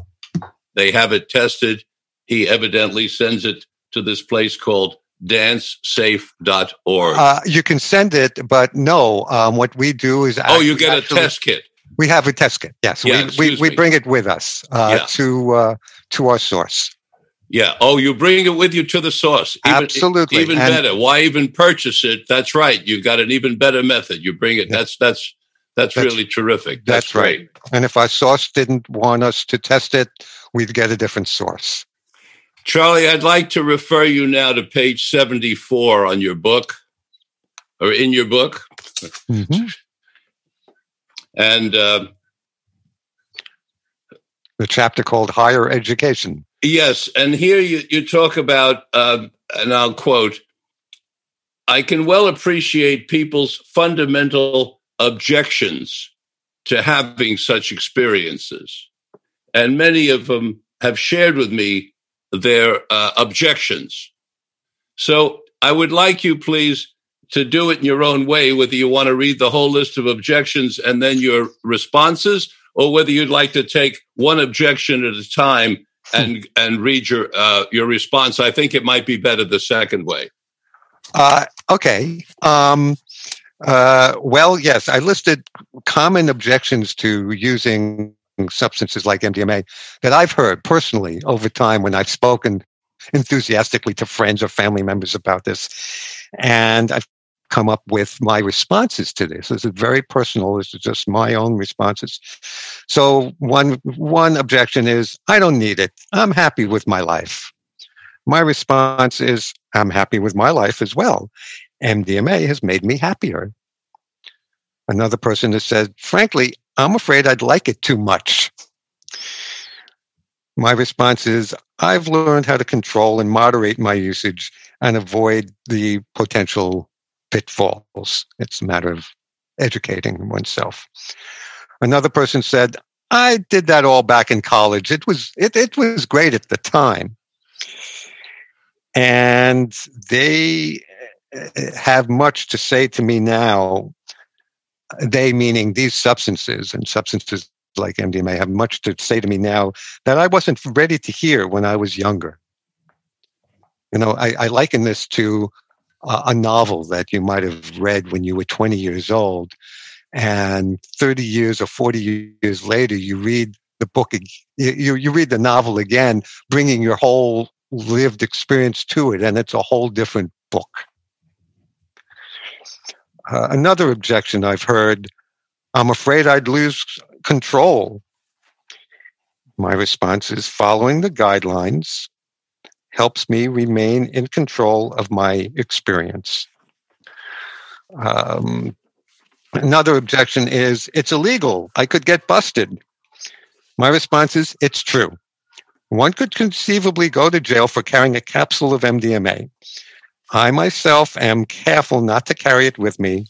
they have it tested. He evidently sends it to this place called dancesafe.org. Uh, you can send it, but no, um, what we do is. Oh, you get a test kit. We have a test kit. Yes, yeah, we, we, we, bring it with us uh, yeah. to uh, to our source. Yeah. Oh, you bring it with you to the source. Even, Absolutely. Even and better. Why even purchase it? That's right. You've got an even better method. You bring it. Yeah. That's that's that's, that's really terrific. That's, that's right. And if our source didn't want us to test it, we'd get a different source. Charlie, I'd like to refer you now to page 74 on your book or in your book. Mm-hmm. And uh, the chapter called Higher Education. Yes, and here you, you talk about, uh, and I'll quote, I can well appreciate people's fundamental objections to having such experiences. And many of them have shared with me their uh, objections. So I would like you, please, to do it in your own way, whether you want to read the whole list of objections and then your responses, or whether you'd like to take one objection at a time and and read your uh, your response. I think it might be better the second way. Uh, okay. Um, uh, well, yes, I listed common objections to using substances like MDMA that I've heard personally over time when I've spoken enthusiastically to friends or family members about this. And I've come up with my responses to this. This is very personal. This is just my own responses. So one one objection is I don't need it. I'm happy with my life. My response is I'm happy with my life as well. MDMA has made me happier. Another person has said, frankly, I'm afraid I'd like it too much. My response is I've learned how to control and moderate my usage and avoid the potential pitfalls. It's a matter of educating oneself. Another person said, I did that all back in college. It was it, it was great at the time. And they eh, have much to say to me now. They meaning these substances and substances like MDMA have much to say to me now that I wasn't ready to hear when I was younger. You know, I, I liken this to a novel that you might have read when you were 20 years old. And 30 years or 40 years later, you read the book, you, you read the novel again, bringing your whole lived experience to it, and it's a whole different book. Uh, another objection I've heard I'm afraid I'd lose control. My response is following the guidelines helps me remain in control of my experience. Um, another objection is it's illegal. I could get busted. My response is it's true. One could conceivably go to jail for carrying a capsule of MDMA. I myself am careful not to carry it with me,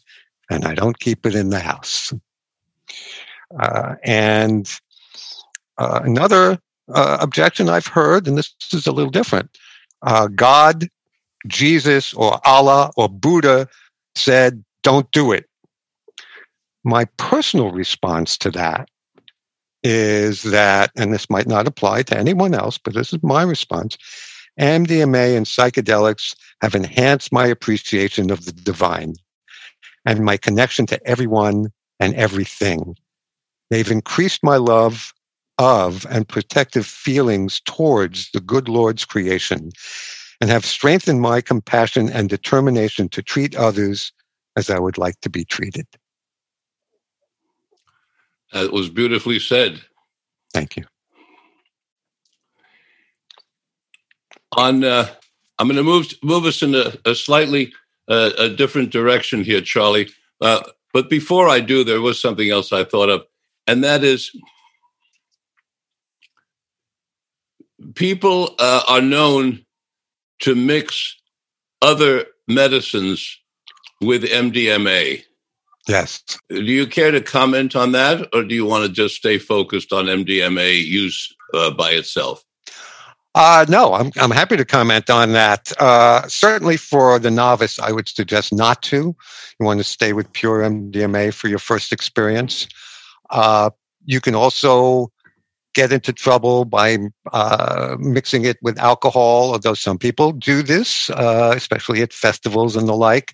and I don't keep it in the house. Uh, and uh, another uh, objection I've heard, and this is a little different uh, God, Jesus, or Allah, or Buddha said, don't do it. My personal response to that is that, and this might not apply to anyone else, but this is my response MDMA and psychedelics have enhanced my appreciation of the divine and my connection to everyone and everything. They've increased my love of and protective feelings towards the good Lord's creation and have strengthened my compassion and determination to treat others as I would like to be treated. That was beautifully said. Thank you. On, uh, I'm going to move move us in a, a slightly uh, a different direction here, Charlie. Uh, but before I do, there was something else I thought of, and that is people uh, are known to mix other medicines with MDMA. Yes. Do you care to comment on that, or do you want to just stay focused on MDMA use uh, by itself? Uh, no, I'm, I'm happy to comment on that. Uh, certainly for the novice, I would suggest not to. You want to stay with pure MDMA for your first experience. Uh, you can also get into trouble by uh, mixing it with alcohol, although some people do this, uh, especially at festivals and the like.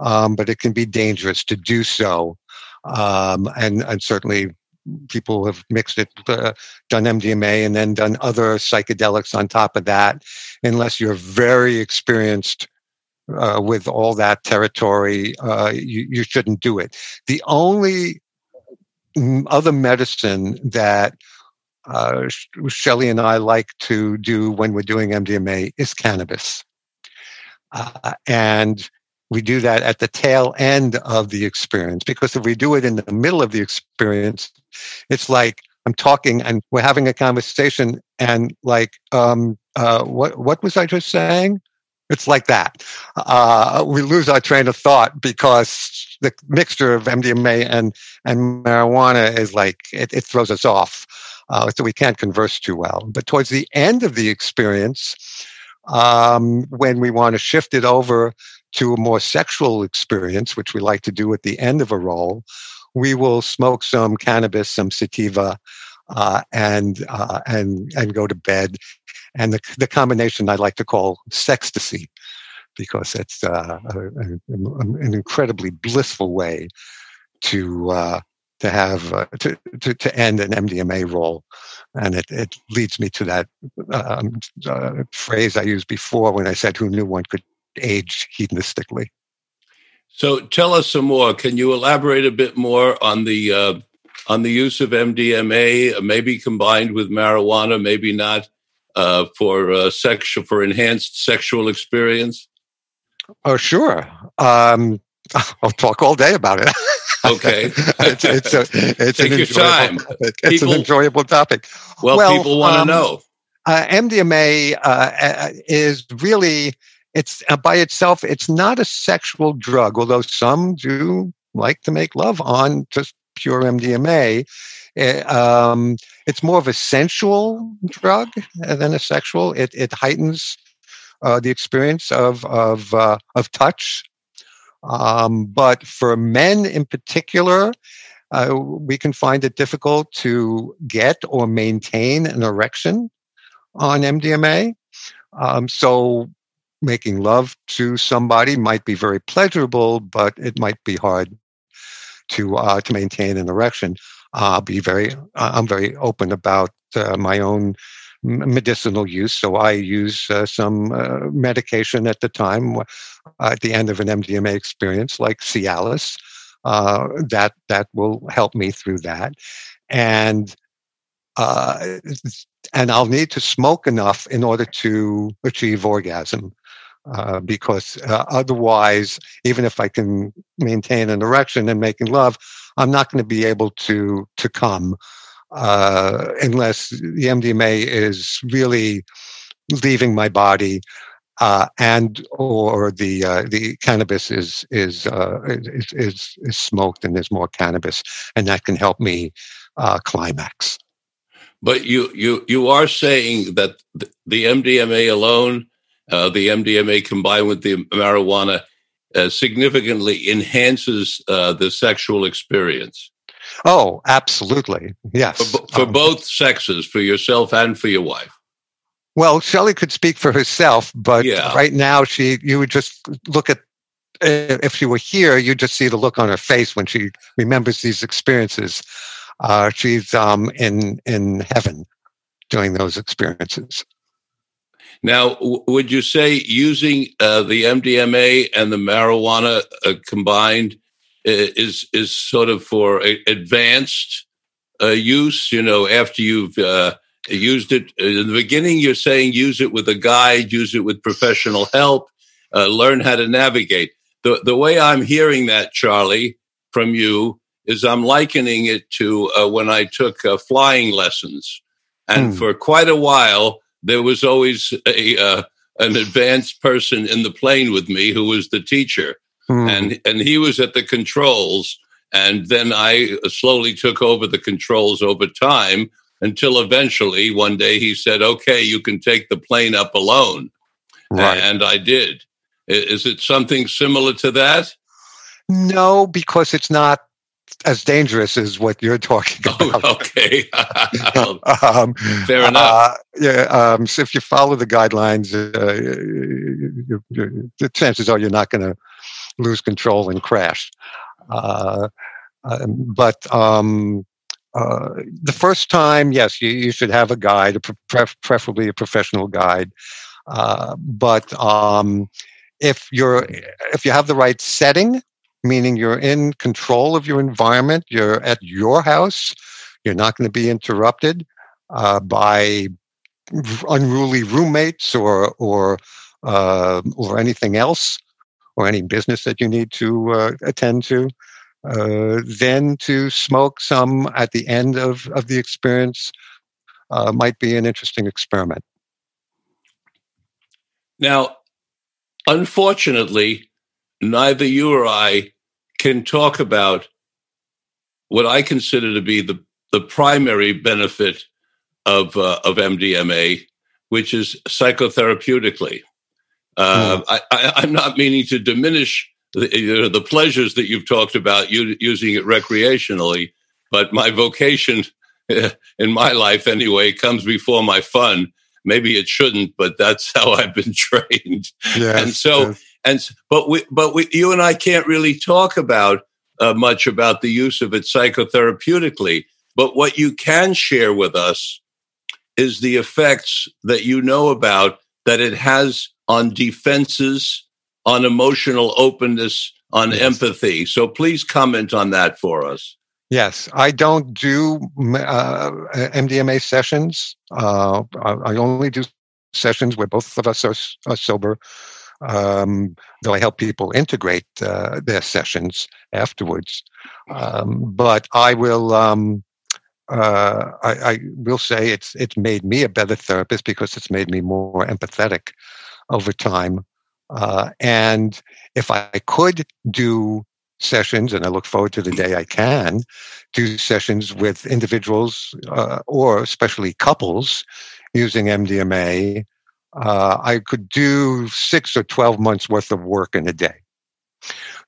Um, but it can be dangerous to do so. Um, and, and certainly people have mixed it, uh, done MDMA and then done other psychedelics on top of that, unless you're very experienced uh, with all that territory, uh, you, you shouldn't do it. The only other medicine that uh, Shelley and I like to do when we're doing MDMA is cannabis. Uh, and we do that at the tail end of the experience because if we do it in the middle of the experience, it's like I'm talking and we're having a conversation and like, um, uh, what, what was I just saying? It's like that. Uh, we lose our train of thought because the mixture of MDMA and, and marijuana is like, it, it throws us off uh, so we can't converse too well. But towards the end of the experience, um, when we want to shift it over to a more sexual experience, which we like to do at the end of a roll, we will smoke some cannabis, some sativa, uh, and uh, and and go to bed. And the the combination I like to call sextasy, because it's uh, a, a, an incredibly blissful way to uh, to have uh, to, to, to end an MDMA roll, and it, it leads me to that um, uh, phrase I used before when I said, "Who knew one could age hedonistically?" So, tell us some more. Can you elaborate a bit more on the uh, on the use of MDMA, maybe combined with marijuana, maybe not, uh, for uh, sexual for enhanced sexual experience? Oh, sure. Um, I'll talk all day about it. Okay. it's, it's, a, it's Take an your time. Topic. It's people, an enjoyable topic. Well, well people want to um, know. Uh, MDMA uh, is really, it's uh, by itself, it's not a sexual drug, although some do like to make love on just pure MDMA. It, eh, um, it's more of a sensual drug than a sexual. It, it heightens uh, the experience of of uh, of touch um, but for men in particular, uh, we can find it difficult to get or maintain an erection on MDMA. Um, so making love to somebody might be very pleasurable, but it might be hard to uh, to maintain an erection. I'll be very I'm very open about uh, my own medicinal use. So I use uh, some uh, medication at the time, uh, at the end of an MDMA experience, like Cialis. Uh, that that will help me through that, and uh, and I'll need to smoke enough in order to achieve orgasm. Uh, because otherwise, even if I can maintain an erection and making love, I'm not going to be able to to come uh, unless the MDMA is really leaving my body uh, and or the uh, the cannabis is is, uh, is, is is smoked and there's more cannabis, and that can help me uh, climax. But you you you are saying that the MDMA alone, uh, the MDMA combined with the marijuana, uh, significantly enhances the sexual experience. Oh, absolutely, yes. For, for um, both sexes, for yourself and for your wife. Well, Shelley could speak for herself, but yeah. right now she you would just look at if she were here, you'd just see the look on her face when she remembers these experiences. Uh, she's um, in in heaven doing those experiences. Now, w- would you say using uh, the MDMA and the marijuana uh, combined is is sort of for advanced uh, use? You know, after you've uh, used it in the beginning you're saying use it with a guide use it with professional help uh, learn how to navigate the, the way i'm hearing that charlie from you is i'm likening it to uh, when i took uh, flying lessons and mm. for quite a while there was always a uh, an advanced person in the plane with me who was the teacher mm. and and he was at the controls and then i slowly took over the controls over time until eventually one day he said, okay, you can take the plane up alone. Right. And I did. Is it something similar to that? No, because it's not as dangerous as what you're talking oh, about. Oh, okay. um, Fair uh, enough. Uh, yeah. Um, so if you follow the guidelines, uh, you, you, the chances are you're not going to lose control and crash. Uh, um, but um, uh, the first time, yes, you, you should have a guide, pre- preferably a professional guide. Uh, but um, if you're if you have the right setting, meaning you're in control of your environment, you're at your house, you're not going to be interrupted uh, by unruly roommates or or uh, or anything else, or any business that you need to uh, attend to. Uh, then to smoke some at the end of, of the experience uh, might be an interesting experiment. Now, unfortunately, neither you or I can talk about what I consider to be the, the primary benefit of, uh, of MDMA, which is psychotherapeutically. Uh, mm. I, am not meaning to diminish the, you know, the pleasures that you've talked about you, using it recreationally. But my vocation in my life, anyway, comes before my fun. Maybe it shouldn't, but that's how I've been trained. Yes, and so, yes. and but we, but we, you and I can't really talk about uh, much about the use of it psychotherapeutically. But what you can share with us is the effects that you know about that it has on defenses on emotional openness, on yes. empathy. So please comment on that for us. Yes, I don't do uh, MDMA sessions. Uh, I only do sessions where both of us are, are sober. Um, though I help people integrate uh, their sessions afterwards. Um, but I will. Um, uh, I, I, will say it's it's made me a better therapist because it's made me more empathetic over time. Uh, and if I could do sessions, and I look forward to the day I can do sessions with individuals uh, or especially couples using MDMA, uh, I could do six or 12 months worth of work in a day.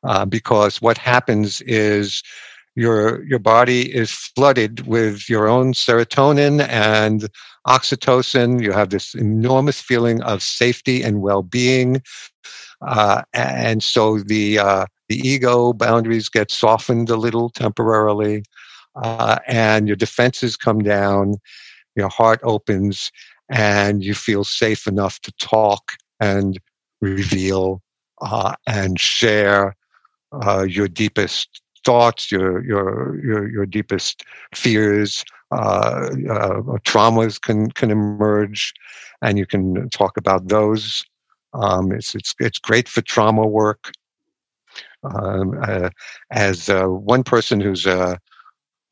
Uh, because what happens is your your body is flooded with your own serotonin and oxytocin. You have this enormous feeling of safety and well-being, uh, and so the uh, the ego boundaries get softened a little temporarily, uh, and your defenses come down. Your heart opens, and you feel safe enough to talk and reveal uh, and share uh, your deepest thoughts, your your your, your deepest fears, uh, uh, traumas can can emerge, and you can talk about those. Um, it's it's it's great for trauma work. Um, uh, as uh, one person who's uh,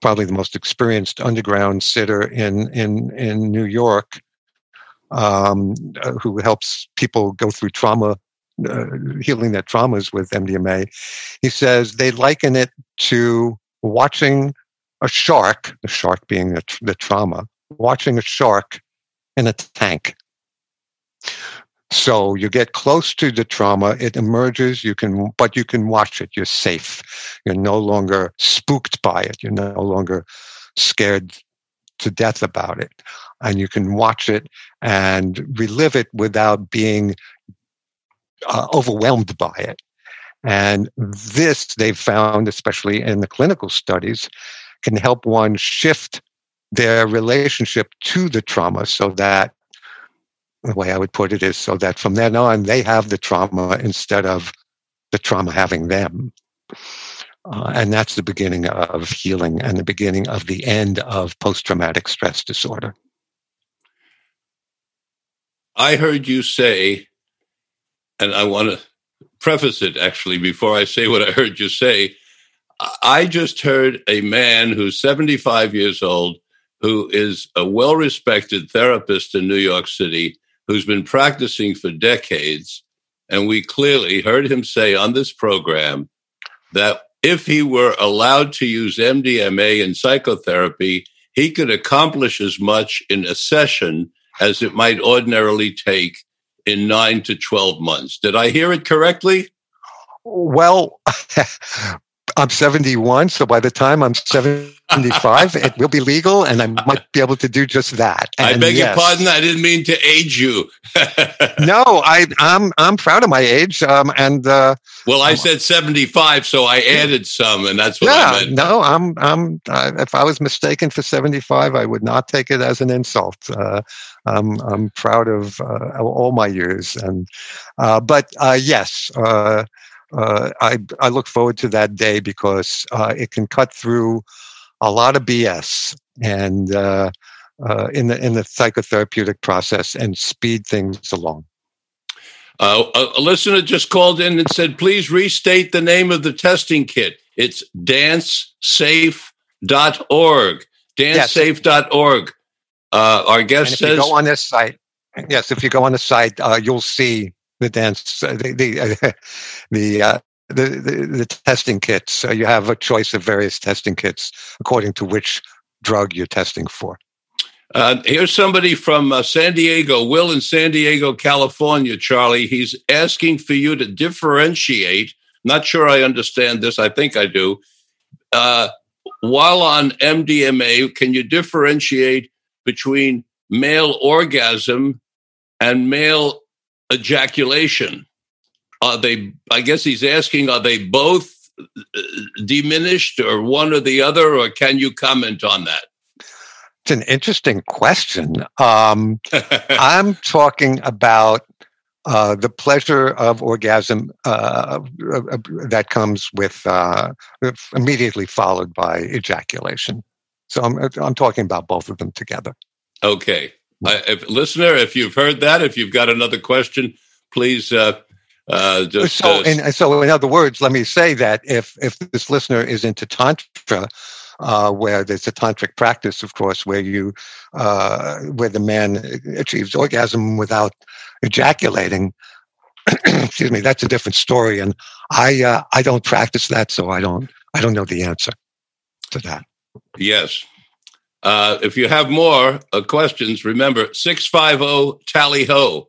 probably the most experienced underground sitter in in in New York, um, uh, who helps people go through trauma, uh, healing their traumas with MDMA. He says they liken it to watching a shark, the shark being the, the trauma, watching a shark in a tank. So you get close to the trauma, it emerges, you can, but you can watch it. You're safe. You're no longer spooked by it. You're no longer scared to death about it. And you can watch it and relive it without being uh, overwhelmed by it. And this they've found, especially in the clinical studies, can help one shift their relationship to the trauma so that the way I would put it is so that from then on they have the trauma instead of the trauma having them. Uh, and that's the beginning of healing and the beginning of the end of post traumatic stress disorder. I heard you say, and I want to preface it actually before I say what I heard you say. I just heard a man who's 75 years old, who is a well respected therapist in New York City, who's been practicing for decades. And we clearly heard him say on this program that if he were allowed to use MDMA in psychotherapy, he could accomplish as much in a session as it might ordinarily take in nine to 12 months. Did I hear it correctly? Well, I'm 71, so by the time I'm 75, it will be legal, and I might be able to do just that. And I beg yes, your pardon. I didn't mean to age you. no, I, I'm I'm proud of my age, um, and uh, well, I said 75, so I added some, and that's what yeah, I meant. No, I'm I'm. Uh, if I was mistaken for 75, I would not take it as an insult. Uh, I'm I'm proud of uh, all my years, and uh, but uh, yes uh, I, I look forward to that day because uh, it can cut through a lot of BS and uh, uh, in the in the psychotherapeutic process and speed things along. Uh, a, listener just called in and said, "Please restate the name of the testing kit. It's dancesafe.org. Dancesafe.org." Uh, our guest says, you "Go on this site." Yes, if you go on the site, you'll see the dance uh, the the uh, the, uh, the, the, the testing kits. So you have a choice of various testing kits according to which drug you're testing for. Uh, here's somebody from uh, San Diego, Will in San Diego, California, Charlie. He's asking for you to differentiate. Not sure I understand this. I think I do. Uh, while on MDMA, can you differentiate between male orgasm and male ejaculation are they i guess he's asking are they both uh, diminished or one or the other or can you comment on that it's an interesting question um, i'm talking about uh, the pleasure of orgasm uh, uh, that comes with uh, immediately followed by ejaculation. So I'm, I'm talking about both of them together. Okay. Uh, if, listener, if you've heard that, if you've got another question, please uh, uh, just. So, in, so, in other words, let me say that if if this listener is into tantra, uh, where there's a tantric practice, of course, where you uh, where the man achieves orgasm without ejaculating. excuse me, that's a different story, and I uh, I don't practice that, so I don't I don't know the answer to that. Yes, uh, if you have more uh, questions, remember 650 Tally Ho.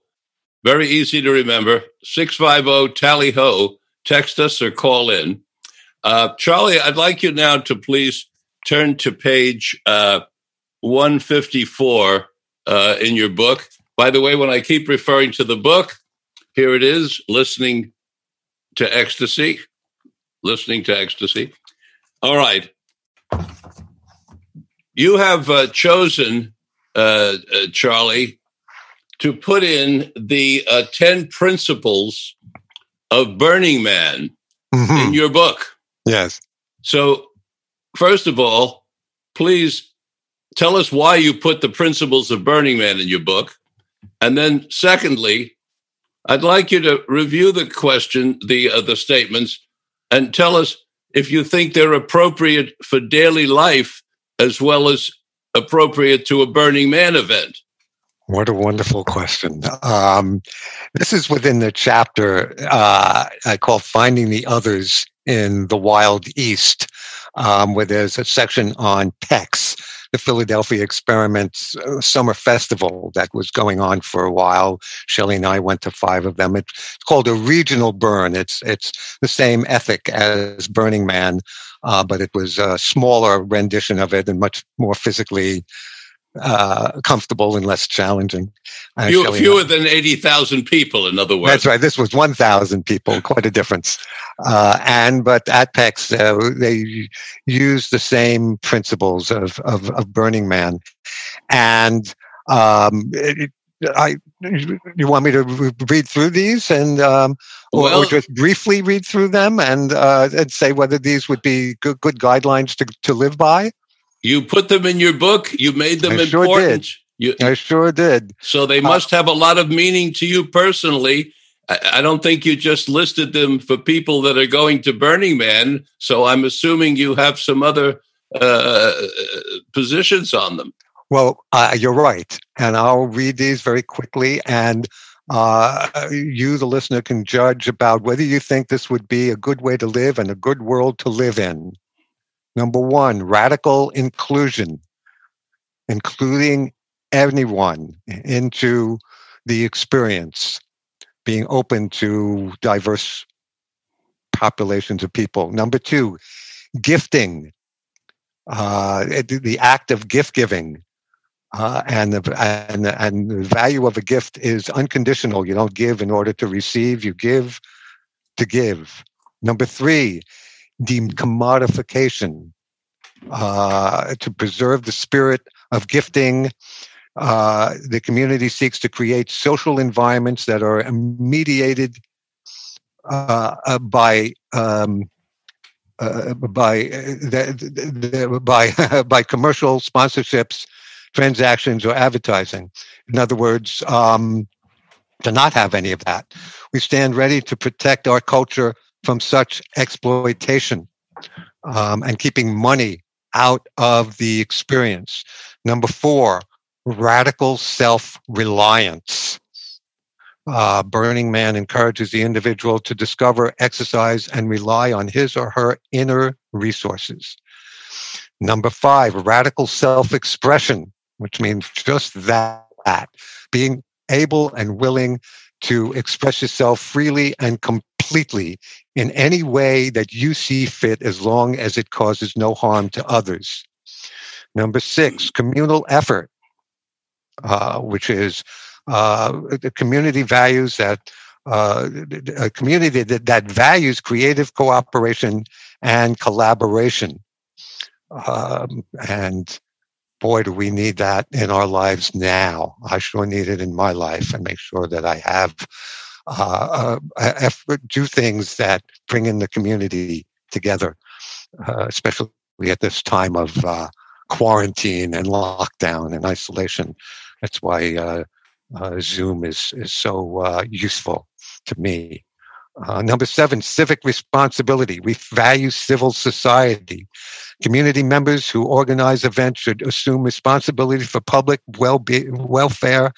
Very easy to remember 650 Tally Ho. Text us or call in. Uh, Charlie, I'd like you now to please turn to page uh, 154 uh, in your book. By the way, when I keep referring to the book, here it is listening to ecstasy. Listening to ecstasy. All right you have uh, chosen, uh, uh, Charlie, to put in the uh, 10 principles of Burning Man mm-hmm. in your book. Yes. So, first of all, please tell us why you put the principles of Burning Man in your book. And then, secondly, I'd like you to review the question, the uh, the statements, and tell us if you think they're appropriate for daily life as well as appropriate to a Burning Man event. What a wonderful question. Um, this is within the chapter uh, I call Finding the Others in the Wild East, um, where there's a section on PEX, the Philadelphia Experiments uh, Summer Festival that was going on for a while. Shelley and I went to five of them. It's called a regional burn. It's, it's the same ethic as Burning Man, uh, but it was a smaller rendition of it and much more physically uh, comfortable and less challenging. Uh, Few, fewer than 80,000 people, in other words. That's right. This was 1,000 people, quite a difference. Uh, and, but at PEX, uh, they use the same principles of, of, of Burning Man. And um, it, I, you want me to read through these and, um, or, well, or, just briefly read through them and, uh, and say whether these would be good, good guidelines to, to live by? You put them in your book. You made them I important. Sure you, I sure did. So they uh, must have a lot of meaning to you personally. I, I don't think you just listed them for people that are going to Burning Man. So I'm assuming you have some other uh, positions on them. Well, uh, you're right. And I'll read these very quickly. And uh, you, the listener, can judge about whether you think this would be a good way to live and a good world to live in. Number one, radical inclusion, including anyone into the experience, being open to diverse populations of people. Number two, gifting, uh, the act of gift giving. Uh, and, the, and, and the value of a gift is unconditional. You don't give in order to receive, you give to give. Number three, decommodification uh, to preserve the spirit of gifting. Uh, the community seeks to create social environments that are mediated uh, uh by um, uh, by uh, by by commercial sponsorships, transactions, or advertising. In other words, um, to not have any of that, we stand ready to protect our culture from such exploitation um, and keeping money out of the experience. Number four, radical self reliance. Uh, Burning Man encourages the individual to discover, exercise, and rely on his or her inner resources. Number five, radical self expression, which means just that being able and willing to express yourself freely and completely in any way that you see fit as long as it causes no harm to others. Number six, communal effort, uh, which is uh, the community values that uh, a community that, that values creative cooperation and collaboration. Um, and boy, do we need that in our lives now. I sure need it in my life and make sure that I have uh, uh, do things that bring in the community together, uh, especially at this time of uh, quarantine and lockdown and isolation. That's why Zoom is is so useful to me. Uh, number seven, civic responsibility. We value civil society. Community members who organize events should assume responsibility for public welfare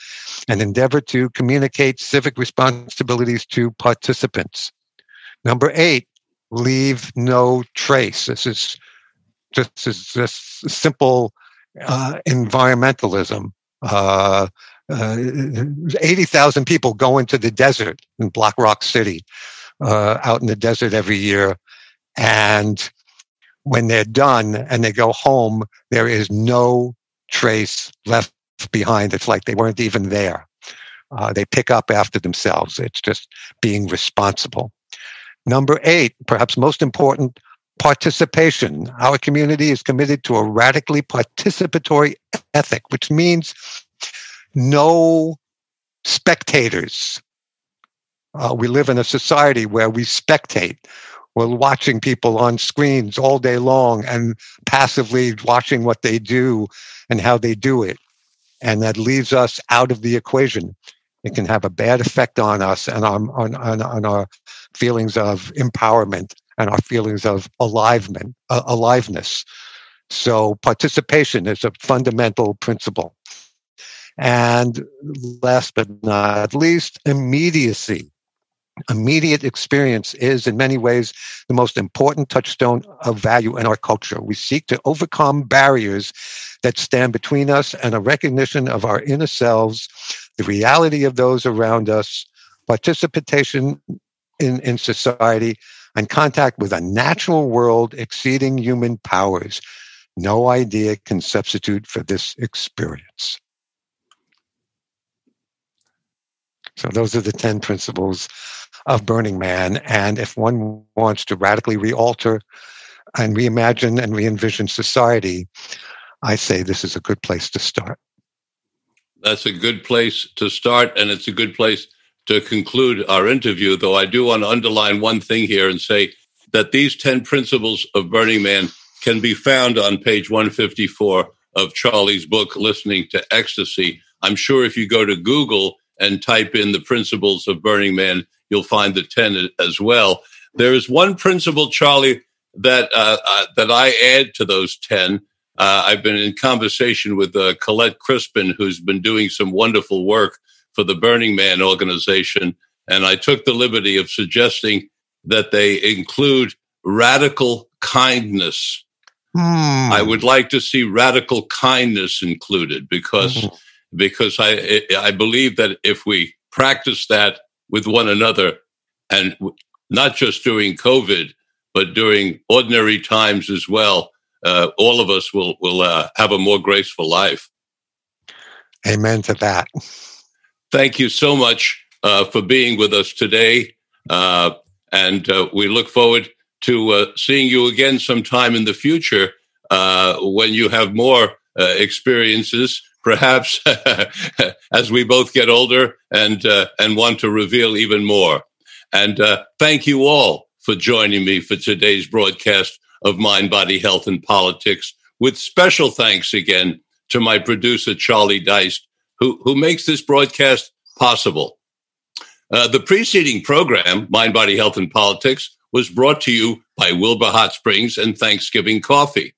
and endeavor to communicate civic responsibilities to participants. Number eight, leave no trace. This is just, just simple uh, environmentalism. Uh, uh, 80,000 people go into the desert in Black Rock City, uh, out in the desert every year. And when they're done and they go home, there is no trace left behind. It's like they weren't even there. Uh, they pick up after themselves. It's just being responsible. Number eight, perhaps most important, participation. Our community is committed to a radically participatory ethic, which means no spectators. Uh, we live in a society where we spectate. We're watching people on screens all day long and passively watching what they do and how they do it. And that leaves us out of the equation. It can have a bad effect on us and on, on, on, on our feelings of empowerment and our feelings of aliveness. Uh, aliveness. So participation is a fundamental principle. And last but not least, immediacy. Immediate experience is, in many ways, the most important touchstone of value in our culture. We seek to overcome barriers that stand between us and a recognition of our inner selves, the reality of those around us, participation in, in society, and contact with a natural world exceeding human powers. No idea can substitute for this experience. So, those are the 10 principles of Burning Man. And if one wants to radically realter and reimagine and re envision society, I say this is a good place to start. That's a good place to start, and it's a good place to conclude our interview. Though I do want to underline one thing here and say that these 10 principles of Burning Man can be found on page 154 of Charlie's book, Listening to Ecstasy. I'm sure if you go to Google and type in the principles of Burning Man, you'll find the 10 as well. There is one principle, Charlie, that uh, uh, that I add to those 10. Uh, I've been in conversation with uh, Colette Crispin, who's been doing some wonderful work for the Burning Man organization. And I took the liberty of suggesting that they include radical kindness. Mm. I would like to see radical kindness included because mm-hmm. Because I I believe that if we practice that with one another, and not just during COVID, but during ordinary times as well, uh, all of us will will uh, have a more graceful life. Amen to that. Thank you so much uh, for being with us today, uh, and uh, we look forward to uh, seeing you again sometime in the future when you have more experiences perhaps as we both get older and uh, and want to reveal even more. And uh, thank you all for joining me for today's broadcast of Mind, Body, Health, and Politics. With special thanks again to my producer Charlie Deist, who who makes this broadcast possible. Uh, the preceding program, Mind, Body, Health, and Politics, was brought to you by Wilbur Hot Springs and Thanksgiving Coffee.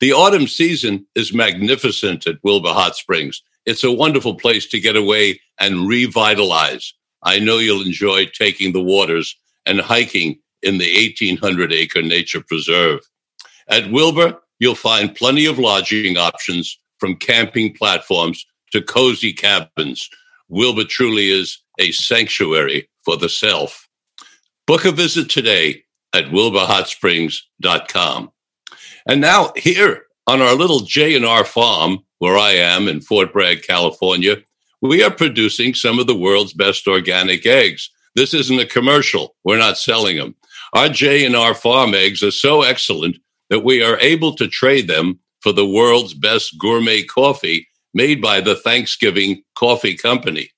The autumn season is magnificent at Wilbur Hot Springs. It's a wonderful place to get away and revitalize. I know you'll enjoy taking the waters and hiking in the 1800 acre nature preserve. At Wilbur, you'll find plenty of lodging options from camping platforms to cozy cabins. Wilbur truly is a sanctuary for the self. Book a visit today at wilburhotsprings.com. And now here on our little J&R farm, where I am in Fort Bragg, California, we are producing some of the world's best organic eggs. This isn't a commercial. We're not selling them. Our J&R farm eggs are so excellent that we are able to trade them for the world's best gourmet coffee made by the Thanksgiving Coffee Company.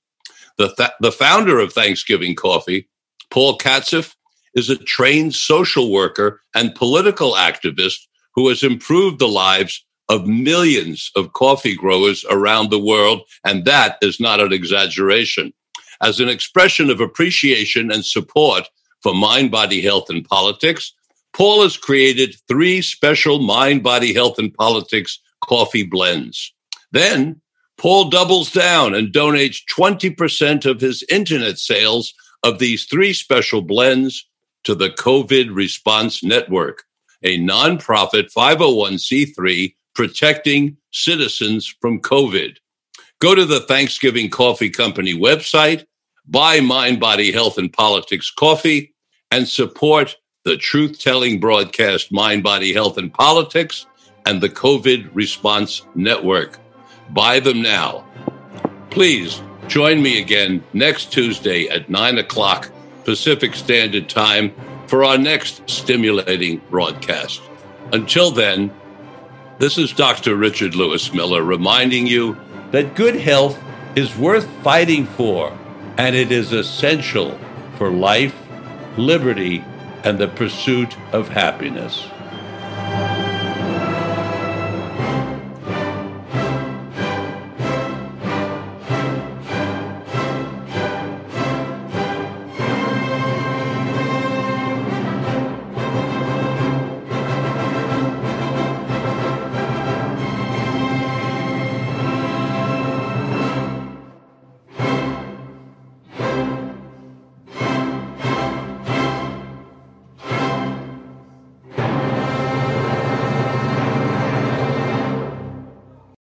The, th- the founder of Thanksgiving Coffee, Paul Katzeff, is a trained social worker and political activist who has improved the lives of millions of coffee growers around the world. And that is not an exaggeration. As an expression of appreciation and support for mind, body, health, and politics, Paul has created three special mind, body, health, and politics coffee blends. Then Paul doubles down and donates 20% of his internet sales of these three special blends to the COVID Response Network a nonprofit 501c3 protecting citizens from COVID. Go to the Thanksgiving Coffee Company website, buy Mind, Body, Health, and Politics coffee, and support the truth telling broadcast Mind, Body, Health, and Politics and the COVID Response Network. Buy them now. Please join me again next Tuesday at 9 o'clock Pacific Standard Time for our next stimulating broadcast. Until then, this is Dr. Richard Lewis Miller reminding you that good health is worth fighting for, and it is essential for life, liberty, and the pursuit of happiness.